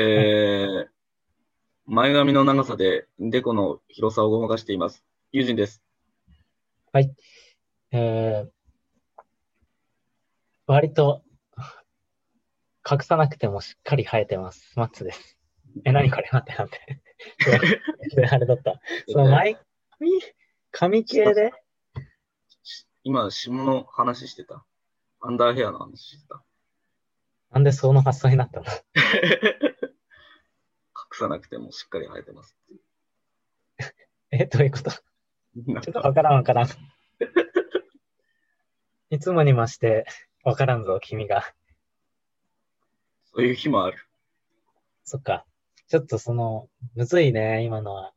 えー、前髪の長さでデコの広さをごまかしています。友人です。はい。えー、割と隠さなくてもしっかり生えてます。マッツです。え、何これ？待って待って。あれだった。その前髪、髪系で？今、下の話してた。アンダーヘアの話してた。なんでその発想になったの？隠さなくてもしっかり生えてますって え、どういうこと？ちょっとかわからんわからん。いつもにまして、わからんぞ、君が。そういう日もある。そっか。ちょっとその、むずいね、今のは。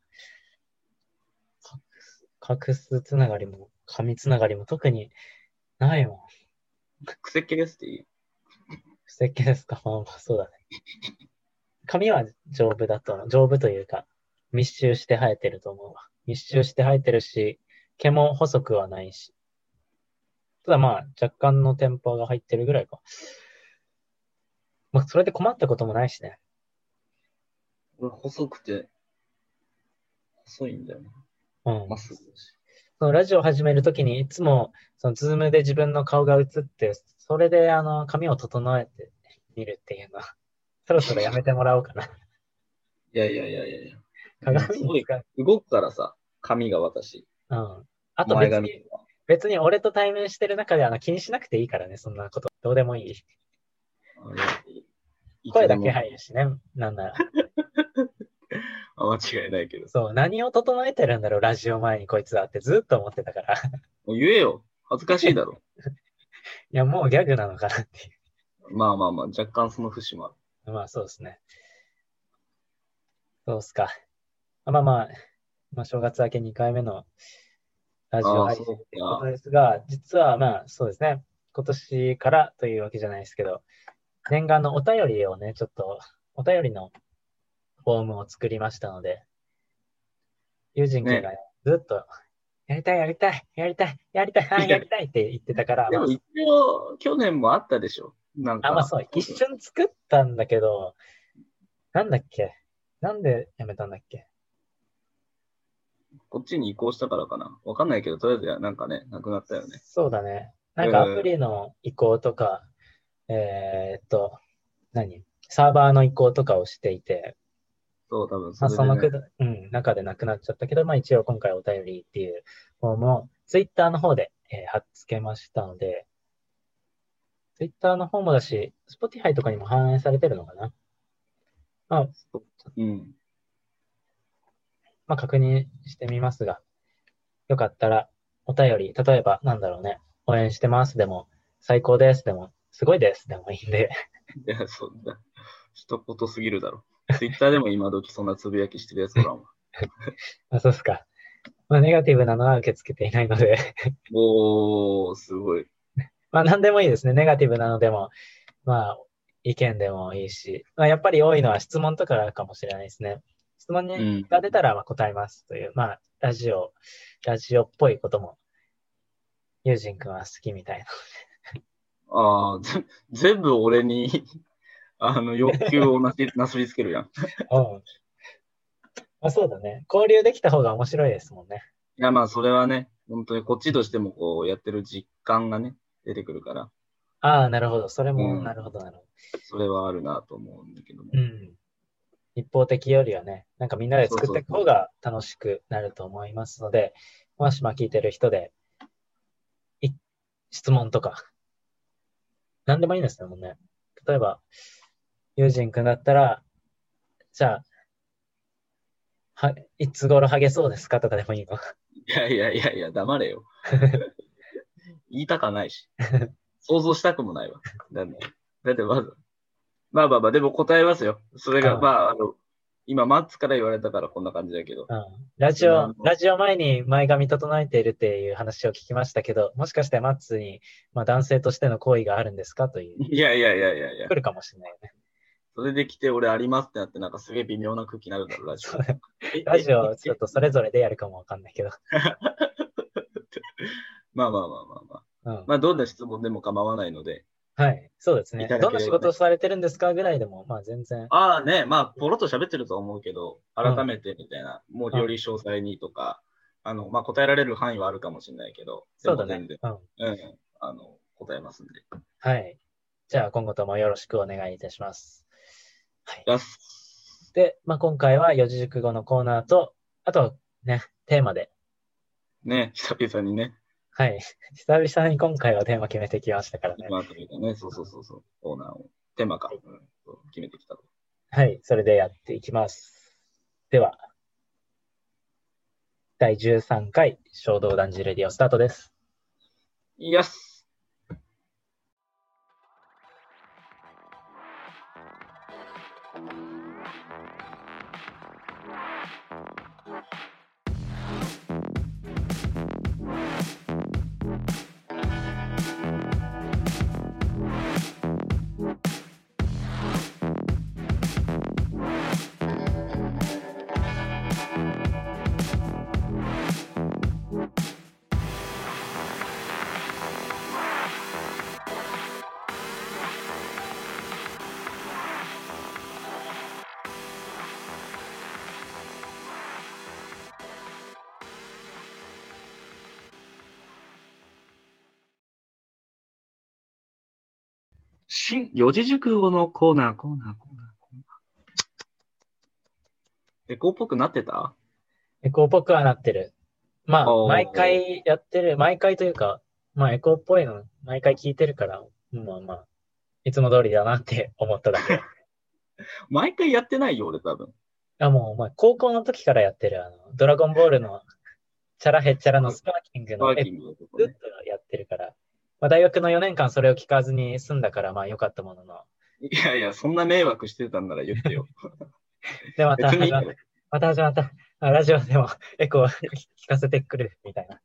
隠す、つながりも、髪つながりも特にないもん。癖っ気ですっていい不石器ですか？まあまあ、そうだね。髪は丈夫だと。丈夫というか、密集して生えてると思うわ。密集して生えてるし、毛も細くはないし。ただまあ、若干のテンパが入ってるぐらいか。まあ、それで困ったこともないしね。俺、細くて、細いんだよな。うんま。っすぐだし。そのラジオ始めるときにいつも、そのズームで自分の顔が映って、それであの、髪を整えてみるっていうのは、そろそろやめてもらおうかな。いやいやいやいやいや。鏡すごい。動くからさ、髪が私。うん。あと前別に。別に俺と対面してる中であの気にしなくていいからね、そんなこと。どうでもいい。声だけ入るしね、なんなら。あ間違いないけど。そう、何を整えてるんだろう、ラジオ前にこいつはってずっと思ってたから。いもう言えよ。恥ずかしいだろ。や、もうギャグなのかなっていまあまあまあ、若干その節もある。う。まあそうですね。そうっすか。まあまあ、まあ正月明け2回目のラジオ配信ということか。ですが、実はまあそうですね。今年からというわけじゃないですけど、念願のお便りをね、ちょっと、お便りのフォームを作りましたので、友人君がねずっと、やりたい、やりたい、やりたい、やりたい、はい、やりたいって言ってたから、まあでも一応、去年もあったでしょ？なんか。あ、まあそう、一瞬作ったんだけど、なんだっけ？なんでやめたんだっけ？こっちに移行したからかな？わかんないけど、とりあえずなんかね、なくなったよね。そうだね。なんかアプリの移行とか、えーっと、何？サーバーの移行とかをしていて、そう、多分まあ、そ。のくだ、うん、中でなくなっちゃったけど、まあ一応今回お便りっていうフォームをツイッターの方で、えー貼っつけましたので、ツイッターの方もだし、Spotify とかにも反映されてるのかな？まあ、うん。まあ、確認してみますが、よかったらお便り、例えばなんだろうね、応援してますでも、最高ですでも、すごいですでもいいんで、いや、そうだ。一言すぎるだろ。ツイッターでも今時そんなつぶやきしてるやつおらんわ。あ、そうですか。まあ、ネガティブなのは受け付けていないので、おー、すごい。まあ、なんでもいいですね。ネガティブなのでも、まあ、意見でもいいし、まあ、やっぱり多いのは質問とかかもしれないですね。質問が出たらまあ答えますという、まあ、ラジオ、ラジオっぽいことも、ユージン君は好きみたいな。ああ、ぜ全部俺に、あの、欲求をなしなすりつけるやん。い うん。まあ、そうだね。交流できた方が面白いですもんね。や、まあ、それはね、本当にこっちとしてもこう、やってる実感がね、出てくるから、ああ、なるほど。それも、うんなるほど、なるほそれはあるなと思うんだけども。ど。うん。一方的よりはね、なんかみんなで作っていく方が楽しくなると思いますので、もしまあ聞いてる人で、い質問とか、何でもいいんですよ、ね。例えば、友人くんだったら、じゃあ、は、いつ頃ハゲそうですか？とかでもいいの。いやいやいやいや、黙れよ。言いたかないし。想像したくもないわ。だって、だってまず、まあまあまあ、でも答えますよ。それが、うんまあ、あの、今、マッツから言われたからこんな感じだけど。うん。ラジオうん、ラジオ前に前髪整えているっていう話を聞きましたけど、もしかしてマッツに、まあ男性としての行為があるんですか？という、いやいやいやいやいや来。るかもしれないよね。それで来て俺ありますってなって、なんかすげえ微妙な空気になるだろ、ラジオ。ラジオ、ちょっとそれぞれでやるかもわかんないけど。まあまあまあまあまあ。うん。まあ、どんな質問でも構わないので、はい。そうですねねどんな仕事をされてるんですかぐらいでも、まあ全然。ああね、まあ、ポロッと喋ってるとは思うけど、改めてみたいな、もうより詳細にとか、あの、まあ、答えられる範囲はあるかもしれないけど、そうだねうん。うん、あの、答えますんで。はい。じゃあ今後ともよろしくお願いいたします。はい。で、まあ今回は四字熟語のコーナーと、あとね、テーマで。ね、久々にね、はい。久々に今回はテーマ決めてきましたからね。今というかね、そうそうそうそう、オーナーを、テーマか、うん決めてきたと。はい。それでやっていきます。では、第13回衝動男児レディオスタートです。やす。新四字熟語のコーナー、コーナー、コーナー、コーナー。エコーっぽくなってた？エコーっぽくはなってる。まあ、毎回やってる、毎回というか、まあエコーっぽいの毎回聞いてるから、まあまあ、いつも通りだなって 思っただけ。毎回やってないよ、俺多分。あ、もう、お前、高校の時からやってる、あの、ドラゴンボールの、チャラヘッチャラのスパーキングの。ずっとやってるから。まあ、大学の4年間それを聞かずに済んだから、まあ、良かったものの。いやいや、そんな迷惑してたんなら言ってよ。で、またまった。また始まった。あラジオでもエコー 聞かせてくる、みたいな。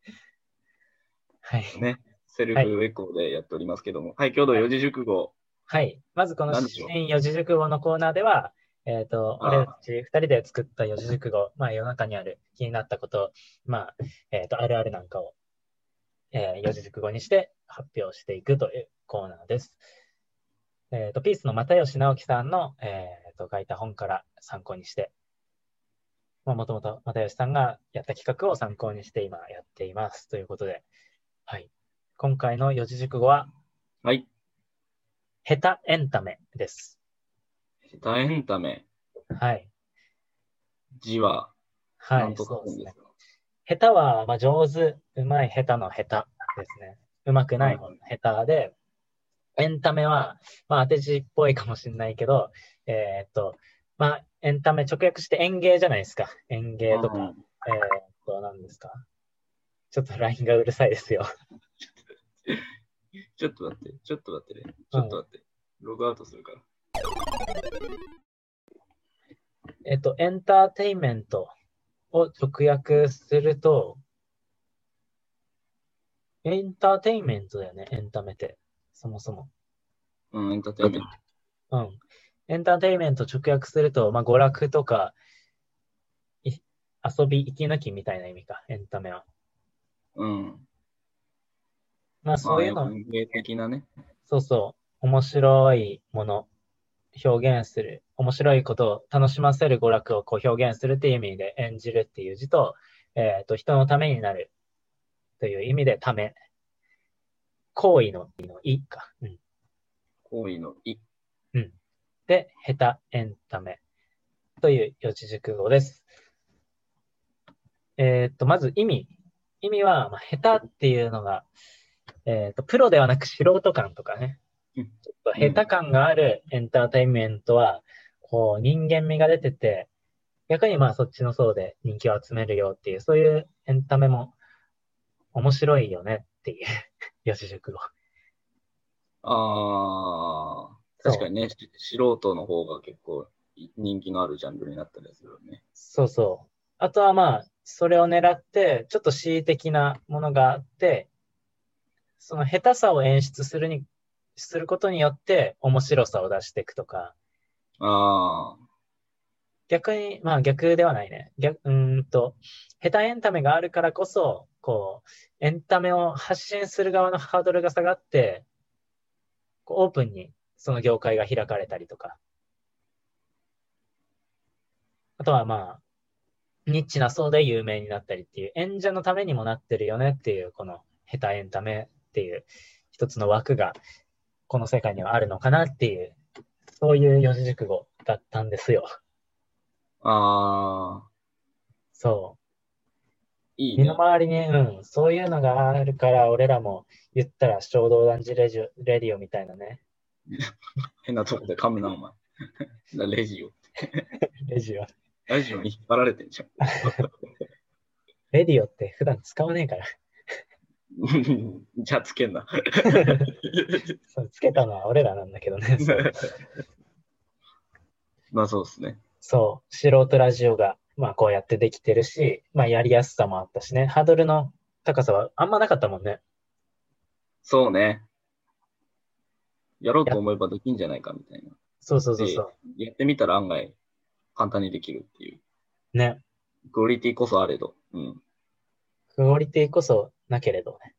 はい。ね。セルフエコーでやっておりますけども。はい、今日の四字熟語。はい。まずこの新四字熟語のコーナーでは、えっ、と、ああ俺たち二人で作った四字熟語、まあ世の中にある気になったこと、まあ、えっ、と、あるあるなんかを、えー四字熟語にして発表していくというコーナーです。えっ、と、ピースの又吉直樹さんの、えっ、と、書いた本から参考にして、まあ、もともと又吉さんがやった企画を参考にして今やっています。ということで、はい。今回の四字熟語は、はい。下手エンタメです。下手エンタメ。はい。字は、はい、そうですね下手は、まあ、上手、うまい、下手の下手ですね。うまくない方の下手で、エンタメは、まあ、当て字っぽいかもしれないけど、えーっと、まあ、エンタメ直訳して演芸じゃないですか。演芸とか、うんえーっと、何ですか。ちょっと LINE がうるさいですよ。ちょっと待って、ちょっと待ってね。ちょっと待って。ログアウトするから。えっと、エンターテインメントを直訳すると、エンターテインメントだよね、エンタメって。そもそも。うん、エンターテインメント。うん。エンターテインメント直訳すると、まあ、娯楽とか、い遊び、息抜きみたいな意味か、エンタメは。うん。まあ、まあ、そういうの、文芸的なね。そうそう、面白いもの、表現する、面白いことを楽しませる娯楽をこう表現するっていう意味で、演じるっていう字と、えっ、と、人のためになるという意味で、ため。行為の、のいか。うん。行為のい。で、下手エンタメという四字熟語です。えっと、まず意味。意味は、まあ、下手っていうのが、えっと、プロではなく素人感とかね。うんちょっと下手感があるエンターテインメントは、こう、人間味が出てて、逆にまあそっちの層で人気を集めるよっていう、そういうエンタメも面白いよねっていう四字熟語。ああ、確かにね、し素人の方が結構人気のあるジャンルになったりするよね。そうそう。あとはまあ、それを狙って、ちょっと恣意的なものがあって、その下手さを演出するに、することによって面白さを出していくとか、ああ、逆に、まあ逆ではないね。逆、うーんと、下手エンタメがあるからこそ、こう、エンタメを発信する側のハードルが下がって、こうオープンにその業界が開かれたりとか。あとはまあ、ニッチな層で有名になったりっていう、演者のためにもなってるよねっていう、このヘタエンタメっていう一つの枠が、この世界にはあるのかなっていう、そういう四字熟語だったんですよ。ああ。そう。いい、ね、身の回りに、うん、そういうのがあるから、俺らも言ったら衝動男児レジレディオみたいなね。変なとこで噛むな、お前。レジオ。レジオ。ラジオに引っ張られてんじゃん。レディオって普段使わねえから。じゃあつけんな。そうつけたのは俺らなんだけどね。まあそうですね。そう、素人ラジオが、まあこうやってできてるし、まあやりやすさもあったしね、ハードルの高さはあんまなかったもんね。そうね。やろうと思えばできんじゃないかみたいな。そうそうそうそう。やってみたら案外簡単にできるっていう。ね。クオリティこそあれど。うん。クオリティこそなけれどね。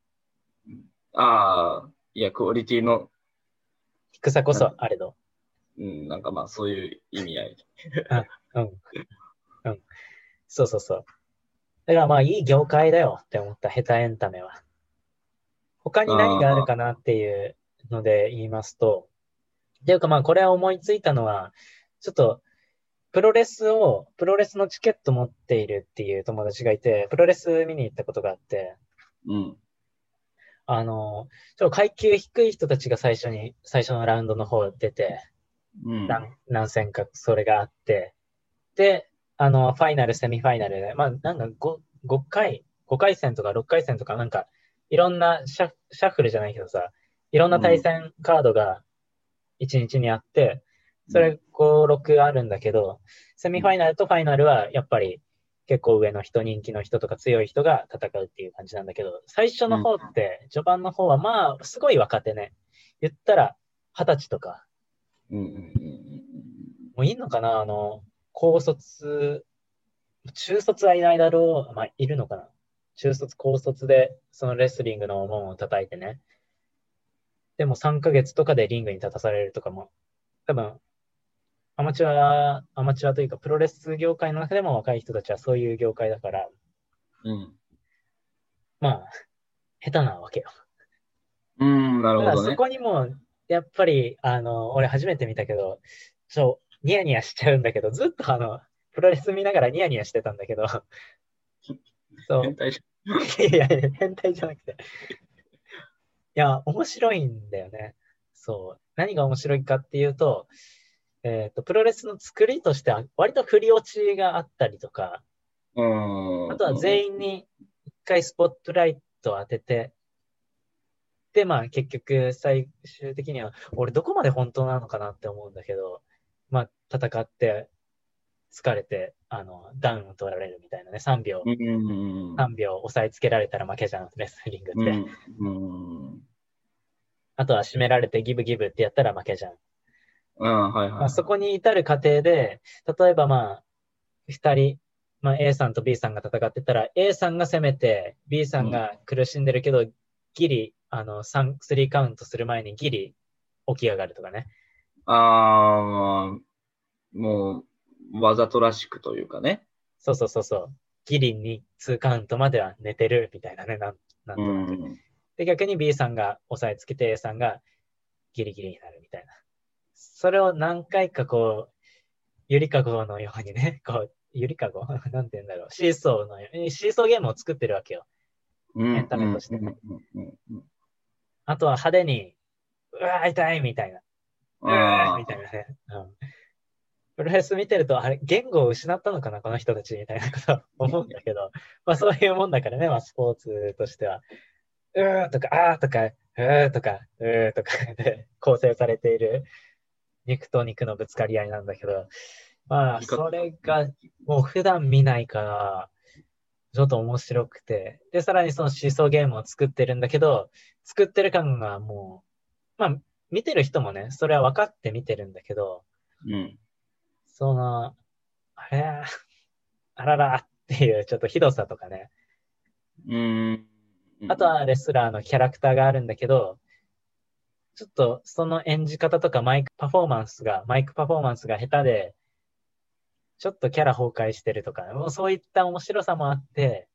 うん、ああ、いや、クオリティの。低さこそあれど。うん、なんかまあそういう意味合い。うん。うん。そうそうそう。だからまあいい業界だよって思った、ヘタエンタメは。他に何があるかなっていうので言いますと、っていうかまあこれは思いついたのは、ちょっと、プロレスを、プロレスのチケット持っているっていう友達がいて、プロレス見に行ったことがあって、うん。あの、ちょっと階級低い人たちが最初に、最初のラウンドの方出て、うん、何何戦かそれがあって、で、あの、ファイナル、セミファイナルで、まあ、なんか 5, 5回、5回戦とか6回戦とかなんか、いろんなシャシャッフルじゃないけどさ、いろんな対戦カードが1日にあって、それ5、6あるんだけど、セミファイナルとファイナルはやっぱり結構上の人、人気の人とか強い人が戦うっていう感じなんだけど、最初の方って、序盤の方はまあ、すごい若手ね。言ったら、二十歳とか。もういいのかな？あの、高卒、中卒はいないだろう。まあ、いるのかな？中卒、高卒で、そのレスリングの門を叩いてね。でも3ヶ月とかでリングに立たされるとかも、多分、アマチュア、アマチュアというか、プロレス業界の中でも若い人たちはそういう業界だから、うん。まあ、下手なわけよ。うん、なるほど、ね。そこにも、やっぱり、あの、俺初めて見たけど、ちょ、ニヤニヤしちゃうんだけど、ずっとあの、プロレス見ながらニヤニヤしてたんだけど、そう。変態じゃ いやいや、変態じゃなくて。いや、面白いんだよね。そう。何が面白いかっていうと、えっ、ー、と、プロレスの作りとしては、割と振り落ちがあったりとか、あとは全員に一回スポットライトを当てて、で、まあ結局最終的には、俺どこまで本当なのかなって思うんだけど、まあ戦って疲れて、あの、ダウンを取られるみたいなね、3秒、3秒押さえつけられたら負けじゃん、レスリングって。あとは締められてギブギブってやったら負けじゃん。あはいはい、まあ、そこに至る過程で、例えばまあ、二人、まあ A さんと B さんが戦ってたら、A さんが攻めて、B さんが苦しんでるけど、うん、ギリ、あの、3、3カウントする前にギリ起き上がるとかね。ああ、もう、わざとらしくというかね。そうそうそうそう。ギリに2カウントまでは寝てるみたいなね、なんなんとなく。うん、で、逆に B さんが押さえつけて A さんがギリギリになるみたいな。それを何回かこう、ゆりかごのようにね、こう、ゆりかご？なんて言うんだろう。シーソーのように、シーソーゲームを作ってるわけよ。エンタメとしてね。あとは派手に、うわー痛いみたいな。うわーみたいなね。うん。プロレス見てると、あれ、言語を失ったのかな、この人たちみたいなこと思うんだけど、まあそういうもんだからね、まあスポーツとしては。うーとか、あーとか、うーとか、うーとかで構成されている肉と肉のぶつかり合いなんだけど、まあ、それがもう普段見ないから、ちょっと面白くて。で、さらにその思想ゲームを作ってるんだけど、作ってる感がもう、まあ、見てる人もね、それは分かって見てるんだけど、うん。その、あれ、あららっていうちょっとひどさとかね。うん。あとはレスラーのキャラクターがあるんだけど、ちょっとその演じ方とかマイクパフォーマンスが、マイクパフォーマンスが下手で、ちょっとキャラ崩壊してるとか、もうそういった面白さもあって、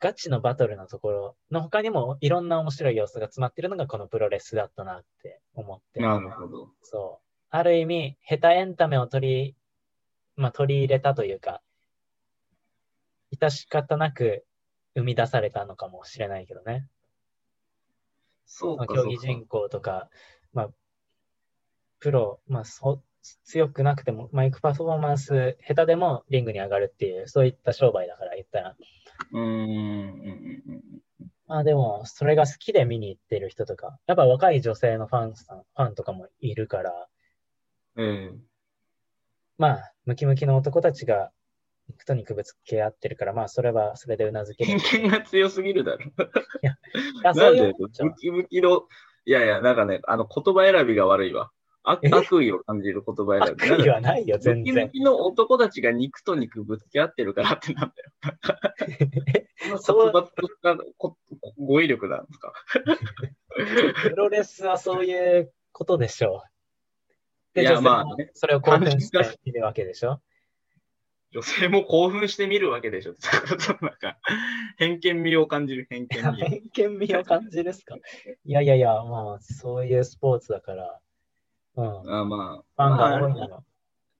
ガチのバトルのところの他にもいろんな面白い要素が詰まってるのがこのプロレスだったなって思って。なるほど。そう。ある意味、下手エンタメを取り、まあ取り入れたというか、致し方なく生み出されたのかもしれないけどね。そうか、競技。人口とか、まあ、プロ、まあ、そ強くなくても、マイクパフォーマンス下手でもリングに上がるっていう、そういった商売だから言ったら。うーん、まあでも、それが好きで見に行ってる人とか、やっぱ若い女性のファンさん、ファンとかもいるから、うん。ええまあ、ムキムキの男たちが肉と肉ぶつけ合ってるから、まあ、それはそれでうなずける。偏見が強すぎるだろ。あなんで、もんじゃんムキムキの、いやいや、なんかね、あの、言葉選びが悪いわ。悪意を感じる言葉選び。悪意はないよ、ム全然。キムキの男たちが肉と肉ぶつけ合ってるからってなんだよ。そ そうの殺伐とし語彙力なんですか？プロレスはそういうことでしょう。で、いやまあねそれを興奮しているわけでしょ。女性も興奮して見るわけでしょ。なんか、偏見味を感じる偏見味。偏見味を感じるっすか？いやいやいや、まあ、そういうスポーツだから、うん。フあまァンがあ、まあ多いの。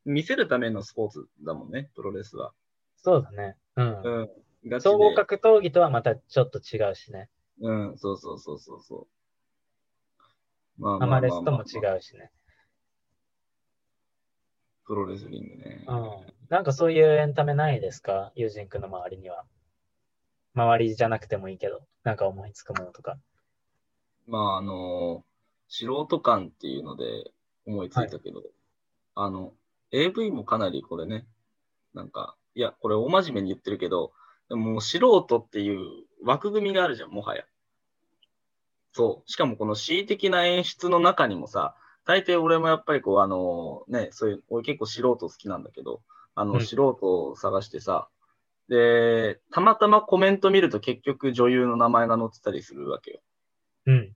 見せるためのスポーツだもんね、プロレスは。そうだね。うん。うん。総合格闘技とはまたちょっと違うしね。うん、そうそうそうそうそう。まあアマレスとも違う。うしね。プロレスリングね。うん。なんかそういうエンタメないですか？ユージン君の周りには。周りじゃなくてもいいけど、なんか思いつくものとか。まあ、あの、素人感っていうので思いついたけど、あの、AV もかなりこれね、なんか、いや、これ大真面目に言ってるけど、でも素人っていう枠組みがあるじゃん、もはや。そう。しかもこの恣意的な演出の中にもさ、大抵俺もやっぱりこう、あの、ね、そういう、俺結構素人好きなんだけど、あの、うん素人を探してさ、で、たまたまコメント見ると結局女優の名前が載ってたりするわけよ。うん。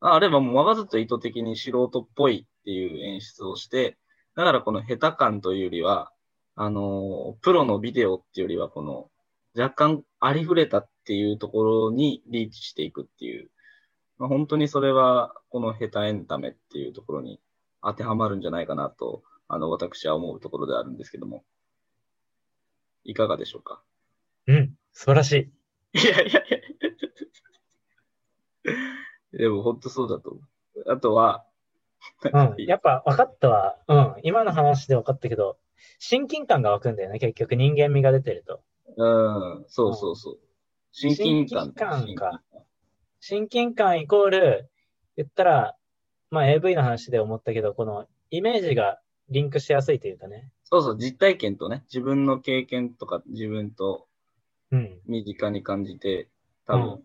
ああればもうわざと意図的に素人っぽいっていう演出をして、だからこの下手感というよりは、あのープロのビデオっていうよりは、この若干ありふれたっていうところにリーチしていくっていう、まあ、本当にそれはこの下手エンタメっていうところに当てはまるんじゃないかなと、あの、私は思うところであるんですけども。いかがでしょうか？うん。素晴らしい。いやいやいや。でも本当そうだと思う。あとは、うん。やっぱ分かったわ。うん。今の話で分かったけど、親近感が湧くんだよね。結局人間味が出てると。うん、そうそうそう。親近感。親近感か親近感イコール、言ったら、まあ AV の話で思ったけど、このイメージがリンクしやすいというかね。そうそう、実体験とね、自分の経験とか自分とうん。身近に感じて、多分、うん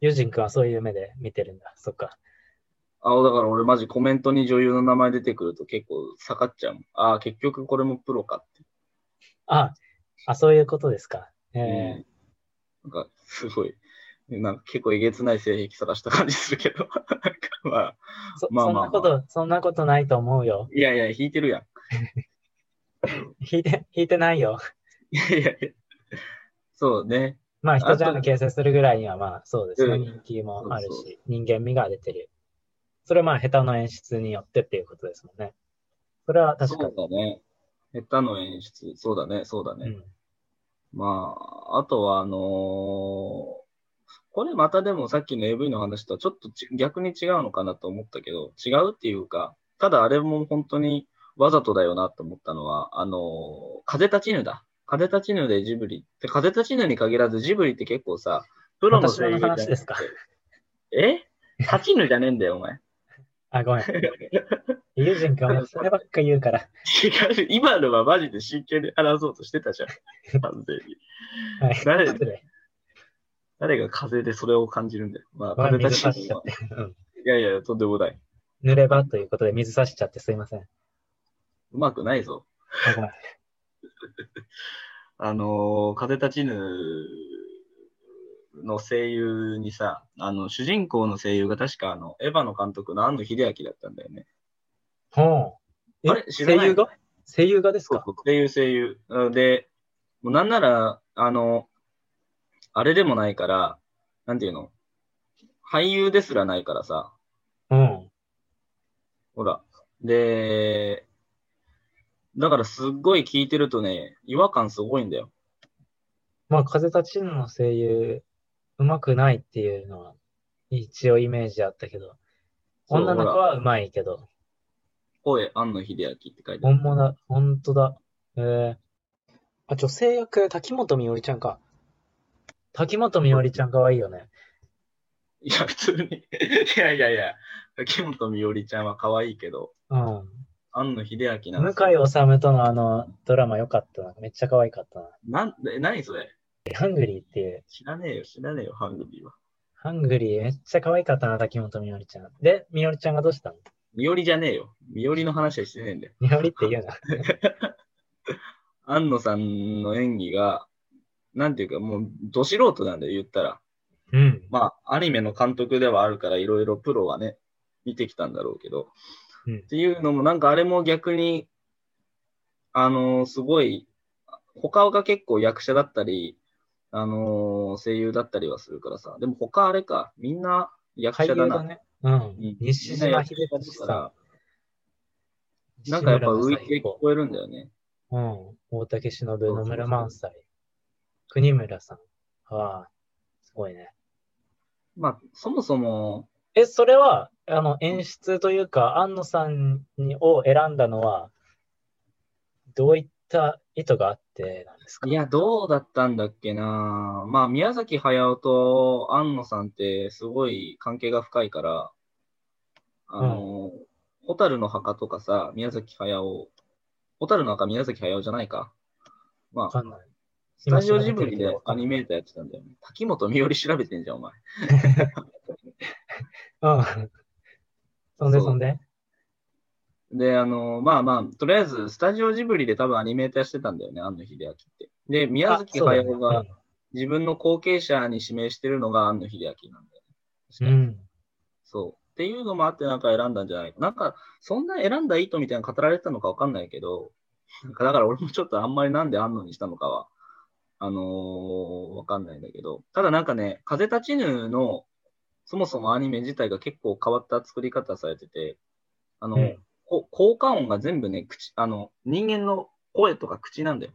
ユージン君はそういう目で見てるんだ。そっか。あ、だから俺マジコメントに女優の名前出てくると結構下がっちゃう。ああ、結局これもプロかって。あ、あ、そういうことですか。えうんえなんか、すごい、なんか結構えげつない性癖探した感じするけど。まあ、そまあまあまあそんなこと、そんなことないと思うよ。いやいや、弾いてるやん。弾いて、弾いてないよ。いやいやいや。そうね。まあ、人じゃん形成するぐらいには、まあ、そうですね。うん人気もあるそうそし、人間味が出てる。それはまあ、下手の演出によってっていうことですもんね。それは確かそうだね。下手の演出。そうだね、そうだね。に。うん。まあ、あとは、あのーこれまたでもさっきの AV の話とはちょっとち逆に違うのかなと思ったけど、違うっていうか、ただあれも本当にわざとだよなと思ったのは、あのー風立ちぬだ。風立ちぬでジブリ。で風立ちぬに限らずジブリって結構さ、プロの声優じゃなくて私の話ですか？え？立ちぬじゃねえんだよ、お前。あ、ごめん。ユージン君はそればっか言うから。違う、今のはマジで真剣に話そうとしてたじゃん。完全に。はい。誰。誰が風でそれを感じるんだよ。まあ、風水差しちゃ。いやいや、とんでもない。濡れ場ということで水差しちゃってすいません。うまくないぞ。あのー風立ちぬの声優にさ、あの、主人公の声優が確かあの、エヴァの監督の庵野秀明だったんだよね。ほう。あれ？声優が？声優がですか？声優声優。うんで、もうなんなら、あの、あれでもないから、なんていうの？俳優ですらないからさ、うん。ほら。で、だからすっごい聞いてるとね、違和感すごいんだよ。まあ、風立ちぬの声優、うまくないっていうのは、一応イメージあったけど、女の子はうまいけど、声、庵野秀明って書いてある。本物だ、本当だ。えー、あ、女性役、滝本美織ちゃんか。滝本美織ちゃんかわいいよね。いや、普通に。いやいやいや、滝本美織ちゃんは可愛いけど、うん。庵野秀明なん向ですよ井理とのあのドラマ良かったな。めっちゃ可愛かったな。なん、え、何それ？ハングリーっていう、知らねえよ、知らねえよ、ハングリーは。ハングリーめっちゃ可愛かったな、滝本美織ちゃん。で、美織ちゃんがどうしたの？美織じゃねえよ。美織の話はしてねえんだよ。美織って言うな。庵野さんの演技が、なんていうか、もう、ど素人なんだよ、言ったら。うん。まあ、アニメの監督ではあるから、いろいろプロはね、見てきたんだろうけど。うんっていうのも、なんかあれも逆に、あのーすごい、他が結構役者だったり、あのー声優だったりはするからさ。でも他あれか、みんな役俳者だな。ね。うんうん。西島秀俊さん。なんかやっぱ浮いて聞こえるんだよね。彦うん。大竹しのぶ、野村萬斎。国村さん。ああ、すごいね。まあ、そもそも、え、それは、あの、演出というか、安野さんにを選んだのは、どういった意図があってなんですか？いや、どうだったんだっけな。まあ、宮崎駿と庵野さんってすごい関係が深いから、あの、ホタルの墓とかさ、宮崎駿、ホタルの墓宮崎駿じゃないか。まあ、わかんない。スタジオジブリでアニメーターやってたんだよね。滝本美織調べてんじゃん、お前。うん。そんでそんでで、あの、まあまあ、とりあえず、スタジオジブリで多分アニメーターしてたんだよね、庵野秀明って。で、宮崎駿がね自分の後継者に指名してるのが庵野秀明なんだよね。うん。そう。っていうのもあってなんか選んだんじゃないか。なんか、そんな選んだ意図みたいなの語られてたのかわかんないけど、なんかだから俺もちょっとあんまりなんで安野にしたのかは、あのーわかんないんだけど、ただなんかね、風立ちぬの、そもそもアニメ自体が結構変わった作り方されてて、あの、うんこ効果音が全部ね、口、あの、人間の声とか口なんだよ。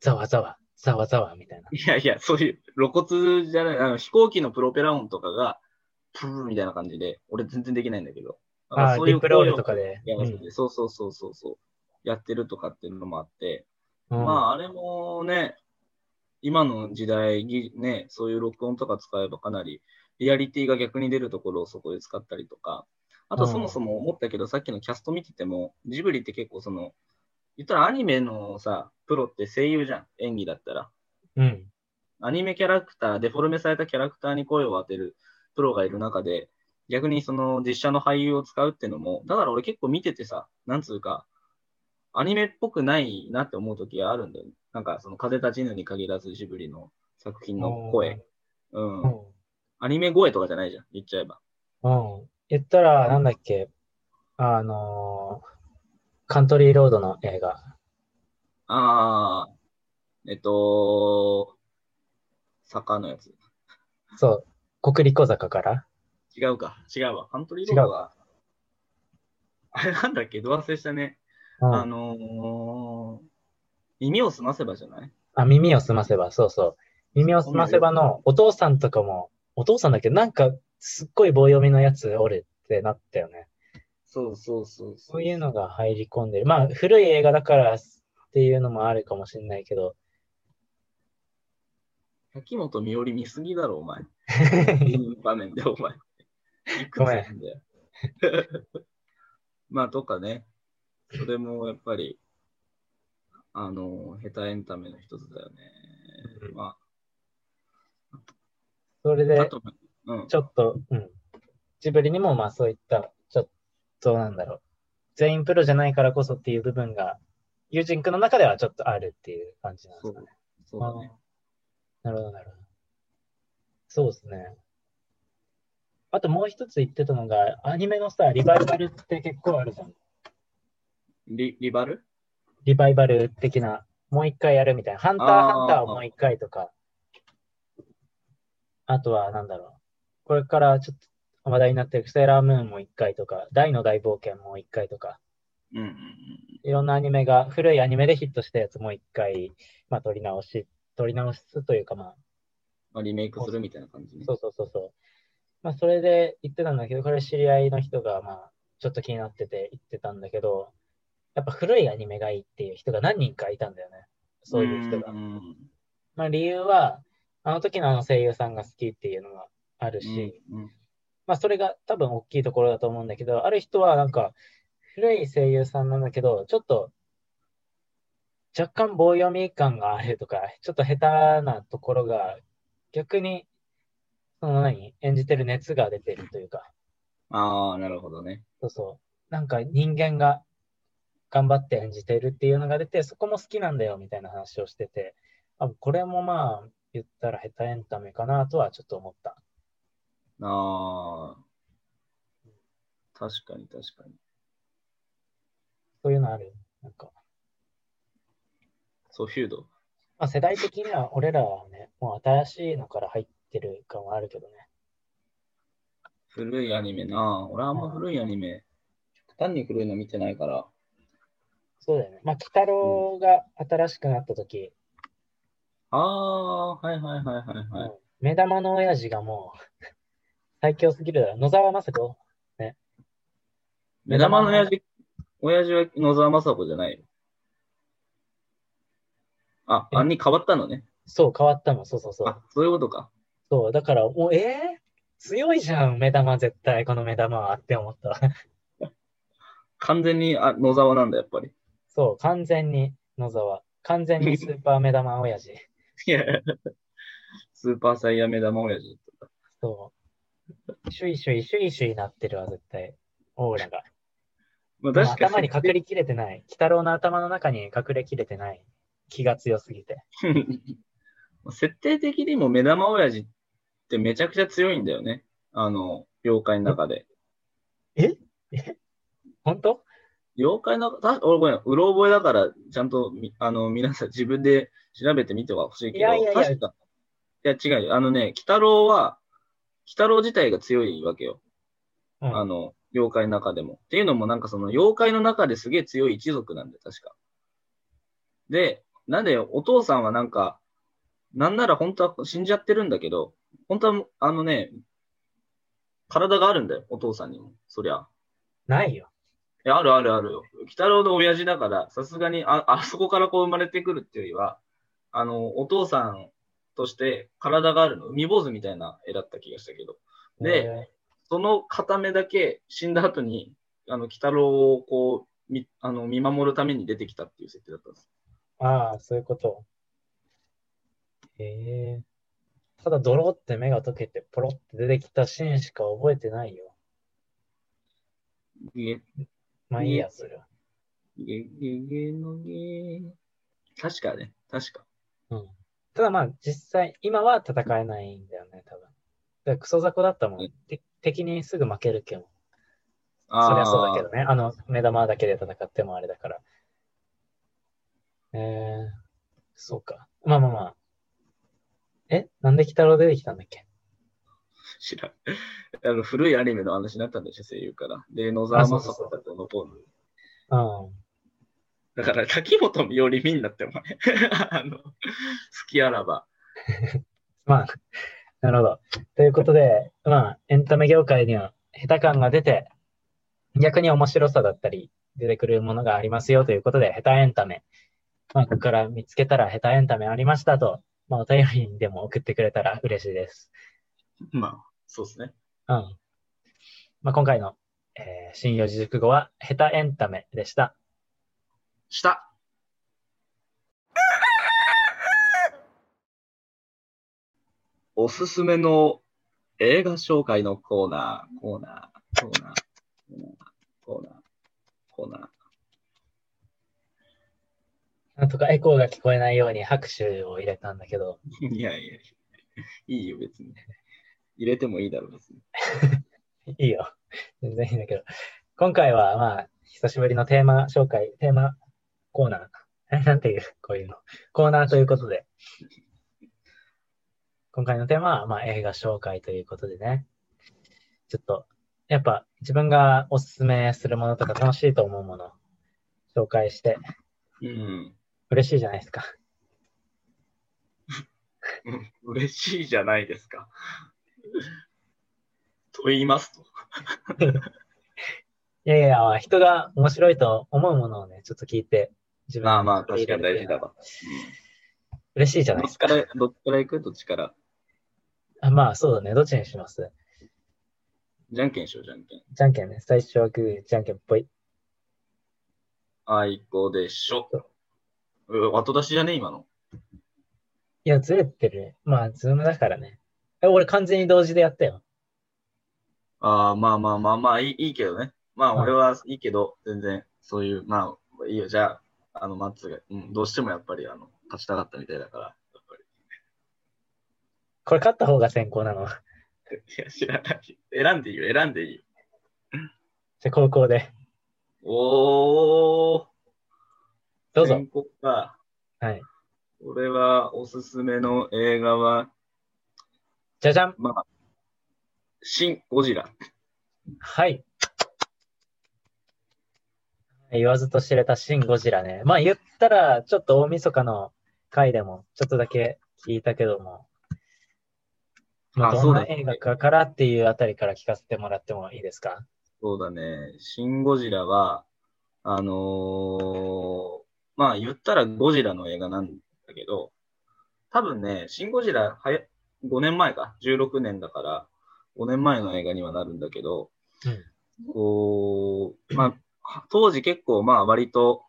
ざわざわ、ざわざわみたいな。いやいや、そういう露骨じゃない、あの飛行機のプロペラ音とかが、プーみたいな感じで、俺全然できないんだけど。ああ、そういうプロール声をとかで。そうそうそうそうそう、やってるとかっていうのもあって、うんまああれもね、今の時代、ぎね、そういう録音とか使えばかなりリアリティが逆に出るところをそこで使ったりとか、あとうんそもそも思ったけど、さっきのキャスト見てても、ジブリって結構その、言ったらアニメのさ、プロって声優じゃん、演技だったら。うん。アニメキャラクター、デフォルメされたキャラクターに声を当てるプロがいる中で、逆にその実写の俳優を使うっていうのも、だから俺結構見ててさ、なんつうか、アニメっぽくないなって思う時があるんだよね。なんかその風立ちぬに限らずジブリの作品の声。うん。うん。アニメ声とかじゃないじゃん、言っちゃえば。うん。言ったら、なんだっけ、あのーカントリーロードの映画。あー、えっと、坂のやつ。そう、国立小坂から？違うか、違うわ。カントリーロードは、あれなんだっけ、ど忘れしたね。うんあのー、耳を澄ませばじゃない？あ、耳を澄ませば、そうそう。耳を澄ませばのお父さんとかも、お父さんだけ？ど、なんか、すっごい棒読みのやつおるってなったよね。そうそうそうそういうのが入り込んでる。まあ、古い映画だからっていうのもあるかもしれないけど。滝本美織見すぎだろ、お前。い い場面で、お前。いくつなん。まあ、とかね。それもやっぱり、あの、下手エンタメの一つだよね。まあ、あそれで、と、うん。ちょっと、うん。ジブリにもまあそういった、ちょっとなんだろう。全員プロじゃないからこそっていう部分が、ユージンクの中ではちょっとあるっていう感じなんですかね。そうだね。なるほど、なるほど。そうですね。あともう一つ言ってたのが、アニメのさ、リバイバルって結構あるじゃん。リリバル？リバイバル的な、もう一回やるみたいな。ハンターハンターをもう一回とか。あとは、なんだろう。これからちょっと話題になってるセーラームーンも一回とか、大の大冒険も一回とか、うんうんうん。いろんなアニメが、古いアニメでヒットしたやつも一回、まあ、撮り直し、撮り直すというか、まあ、まあ、リメイクするみたいな感じね。そうそうそうそう。まあ、それで言ってたんだけど、これ知り合いの人が、まあ、ちょっと気になってて言ってたんだけど、やっぱ古いアニメがいいっていう人が何人かいたんだよね。そういう人が。んまあ、理由は、あの時のあの声優さんが好きっていうのがあるし、うんうんまあ、それが多分大きいところだと思うんだけど、ある人はなんか、古い声優さんなんだけど、ちょっと、若干棒読み感があるとか、ちょっと下手なところが、逆に、その何演じてる熱が出てるというか、ああ、なるほどね。そうそう。なんか人間が頑張って演じてるっていうのが出て、そこも好きなんだよみたいな話をしてて、あこれもまあ、言ったら下手エンタメかなとはちょっと思った。ああ。確かに確かに。そういうのある？なんか。そう、フュード？まあ世代的には俺らはね、もう新しいのから入ってる感はあるけどね。古いアニメな。俺はあんま古いアニメ、単に古いの見てないから。そうだよね。まあ、鬼太郎が新しくなった時、ああ、はいはいはいはいはい。うん目玉の親父がもう 最強すぎるだろ。野沢雅子目玉の親父、親父は野沢雅子じゃないよ。あ、え？あんに変わったのね。そう、変わったの。そうそうそう。あ、そういうことか。そう、だから、もう、え？ー、強いじゃん、目玉絶対、この目玉はって思った。完全にあ野沢なんだ、やっぱり。そう、完全に野沢。完全に スーパー目玉親父。いや、スーパーサイヤ目玉親父とか。そう。シュイシュイ、シュイシュイなってるわ、絶対。オーラが。まあ、確か頭に隠れきれてない。鬼太郎の頭の中に隠れきれてない。気が強すぎて。に。設定的にも目玉親父ってめちゃくちゃ強いんだよね。あの、妖怪の中で。え？え？本当？妖怪の、た俺ごめん、うろ覚えだから、ちゃんとみ、あの、皆さん自分で調べてみては欲しいけど、いやいやいや確か、いや違うよ。あのね、鬼太郎は、鬼太郎自体が強いわけよ。うんあの、妖怪の中でも。っていうのもなんかその妖怪の中ですげえ強い一族なんで、確か。で、なんでお父さんはなんか、なんなら本当は死んじゃってるんだけど、本当はあのね、体があるんだよ、お父さんにも。そりゃ。ないよ。いや、あるあるあるよ。鬼太郎の親父だから、さすがに、あ、あそこからこう生まれてくるっていうよりは、あの、お父さんとして体があるの、海坊主みたいな絵だった気がしたけど。でえその片目だけ死んだ後に、あの、鬼太郎をこう、み、あの、見守るために出てきたっていう設定だったんです。ーああ、そういうこと。へえただ、ドロって目が溶けて、ポロって出てきたシーンしか覚えてないよ。ゲ、まあいいや、それは。ゲ、ゲ、ゲのゲ。確かね、確か。うん。ただまあ、実際、今は戦えないんだよね、多分。だからクソ雑魚だったもん。て敵にすぐ負けるけど。あそりゃそうだけどね。あの、目玉だけで戦ってもあれだから。えー、そうか。まあまあまあ。え？なんで鬼太郎出てきたんだっけ？知らん。あの、古いアニメの話になったんでしょ、声優から。で、野沢雅子だと残る。うん。だから、滝本美織見んなって、お前。あの、好きあらば。まあ、なるほど。ということで、まあ、エンタメ業界には下手感が出て、逆に面白さだったり、出てくるものがありますよということで、下手エンタメ。まあ、ここから見つけたら下手エンタメありましたと、まあ、お便りにでも送ってくれたら嬉しいです。まあ、そうですね。うん。まあ、今回の、えー新四字熟語は、下手エンタメでした。した。おすすめの映画紹介のコーナー、コーナー、コーナー、コーナー、コーナー。なんとかエコーが聞こえないように拍手を入れたんだけど、いやいや、いいよ、別に。入れてもいいだろう、別に。いいよ。全然いいんだけど。今回は、まあ、久しぶりのテーマ紹介、テーマコーナー。えなんていう、こういうの。コーナーということで。今回のテーマは、まあ、映画紹介ということでね。ちょっと、やっぱ自分がおすすめするものとか楽しいと思うもの、紹介してうん。嬉しいじゃないですか。うん嬉しいじゃないですか。と言いますと。いやいや、人が面白いと思うものをね、ちょっと聞いて、自分まあまあ、確かに大事だわ。嬉しいじゃうん、ないですか。どっちから、どっちから？行くどっちから。あまあ、そうだね。どっちにします？じゃんけんしよう、じゃんけん。じゃんけんね。最初はグー、じゃんけんぽい。あいこでしょ。う後出しじゃね？今の。いや、ずれてるね。まあ、ズームだからね。え、俺完全に同時でやったよ。ああ、まあまあまあまあ、いいいいけどね。まあ、はい俺はいいけど、全然、そういう、まあ、いいよ。じゃあ、あの、マッツが、うん、どうしてもやっぱり、あの、勝ちたかったみたいだから、やっぱり。これ勝った方が先行なの？いや、知らない。選んでいいよ、選んでいいよ。じゃあ、高校で。おー。どうぞ。先行か。はい。俺は、おすすめの映画は、じゃじゃん。まあ、シン・ゴジラ。はい。言わずと知れたシン・ゴジラね。まあ言ったら、ちょっと大晦日の回でも、ちょっとだけ聞いたけども。まあ、どんなあそうだ映画かからっていうあたりから聞かせてもらってもいいですか？そうだね。シン・ゴジラは、あのーまあ言ったらゴジラの映画なんだけど、多分ね、シン・ゴジラはや、5年前か、16年だから、5年前の映画にはなるんだけど、うん。こう、まあ、当時結構まあ割と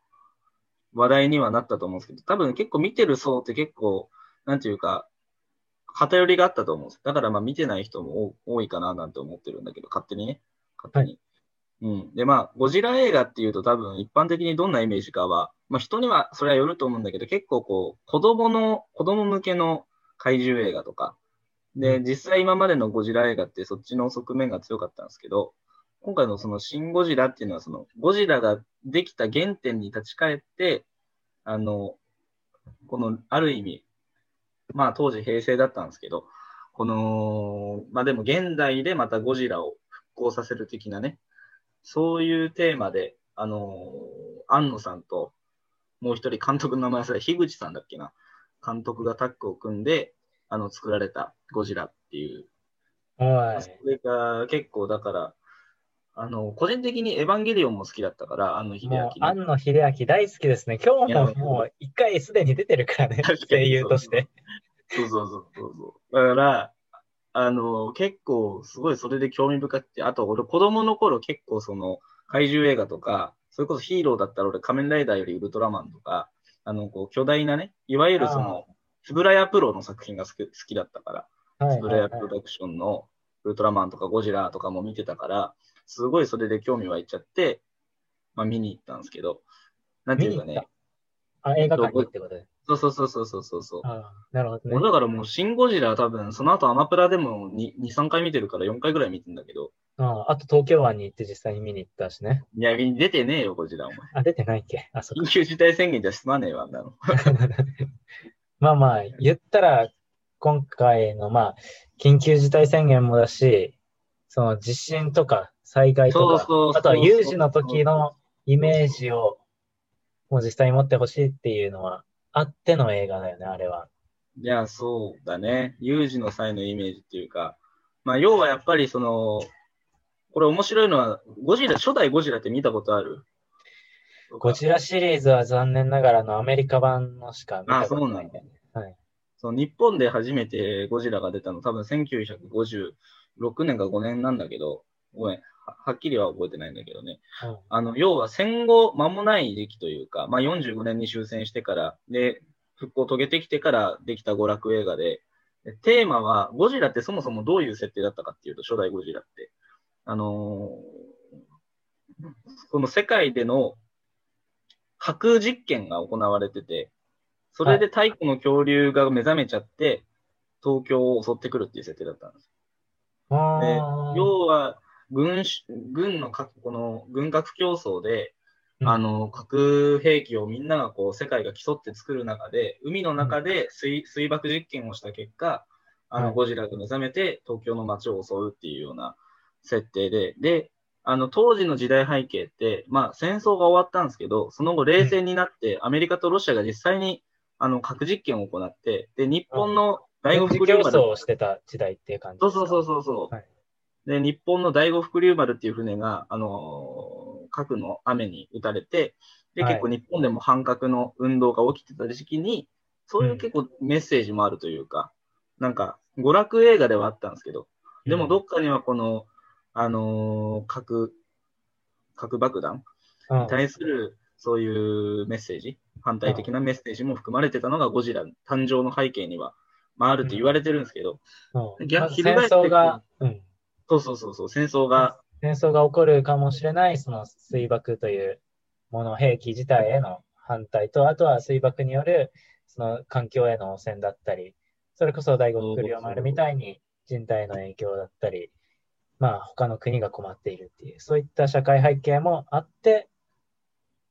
話題にはなったと思うんですけど、多分結構見てる層って結構、なんていうか、偏りがあったと思うんです。だからまあ見てない人も多多いかななんて思ってるんだけど、勝手にね。勝手に。うん。でまあ、ゴジラ映画っていうと多分一般的にどんなイメージかは、まあ人にはそれはよると思うんだけど、結構こう、子供の、子供向けの怪獣映画とか、で、実際今までのゴジラ映画ってそっちの側面が強かったんですけど、今回のそのシン・ゴジラっていうのはそのゴジラができた原点に立ち返って、あの、このある意味、まあ当時平成だったんですけど、この、まあでも現代でまたゴジラを復興させる的なね、そういうテーマで、あの、安野さんと、もう一人監督の名前忘れ、樋口さんだっけな、監督がタッグを組んで、あの、作られたゴジラっていうはそれが結構だから、あの、個人的にエヴァンゲリオンも好きだったから、あのい。秀明ね。野秀明大好きですね。今日ももう一回すでに出てるからね声優として。そうそうそうそうそう。だから、あの、結構すごいそれで興味深くて、あと俺子供の頃結構その怪獣映画とか、それこそヒーローだったら俺仮面ライダーよりウルトラマンとか、あの、こう巨大なね、いわゆるその、つぶらやプロの作品が好き好きだったから、はいつぶらやプロダクションのウルトラマンとかゴジラとかも見てたから、すごいそれで興味湧いちゃって、まあ見に行ったんですけど、なんていうかね、あ、映画館にってことで。そうそうそうそうそうそう。なるほどね俺。だからもう、シン・ゴジラ多分、その後アマプラでも2、2 3回見てるから4回ぐらい見てんだけど、ああ、あと東京湾に行って実際に見に行ったしね。いや、出てねえよ、ゴジラ、お前。あ、出てないっけ？あ、そ。緊急事態宣言じゃ済まねえわ、あんなの。まあまあ、言ったら、今回の、まあ、緊急事態宣言もだし、その地震とか災害とか、あとは有事の時のイメージを、もう実際に持ってほしいっていうのは、あっての映画だよね、あれは。いや、そうだね。有事の際のイメージっていうか、まあ、要はやっぱりその、これ面白いのは、ゴジラ、初代ゴジラって見たことある？ゴジラシリーズは残念ながらのアメリカ版のしか見たことないんだよね。はい。そう、日本で初めてゴジラが出たの多分1956年か5年なんだけど、ごめん、ははっきりは覚えてないんだけどね。うんあの、要は戦後間もない時期というか、まあ45年に終戦してから、で、復興を遂げてきてからできた娯楽映画で、でテーマは、ゴジラってそもそもどういう設定だったかっていうと、初代ゴジラって。あのーこの世界での核実験が行われてて、それで太古の恐竜が目覚めちゃって、東京を襲ってくるっていう設定だったんです。あであ。要は、軍し、軍の核、この軍核競争で、うん。あの、核兵器をみんながこう、世界が競って作る中で、海の中で水、水爆実験をした結果、あの、はい。ゴジラが目覚めて東京の街を襲うっていうような設定で、で、あの、当時の時代背景って、まあ、戦争が終わったんですけど、その後冷戦になって、アメリカとロシアが実際に、あの、核実験を行って、で、日本の第五福竜丸。争をしてた時代っていう感じそうそうそうう。そうそう。はい。で、日本の第五福竜丸っていう船が、あのー核の雨に打たれて、で、はい。結構日本でも反核の運動が起きてた時期に、そういう結構メッセージもあるというか、なんか、娯楽映画ではあったんですけど、でもどっかにはこの、あのー核、核爆弾うんに対するそういうメッセージ、反対的なメッセージも含まれてたのがゴジラ。誕生の背景には、まあ、あると言われてるんですけど、うん。戦争が、うん。そうそうそうそう、戦争が、戦争が起こるかもしれない、その水爆というもの、兵器自体への反対と、あとは水爆によるその環境への汚染だったり、それこそ第五福竜丸みたいに人体への影響だったり、まあ他の国が困っているっていう、そういった社会背景もあって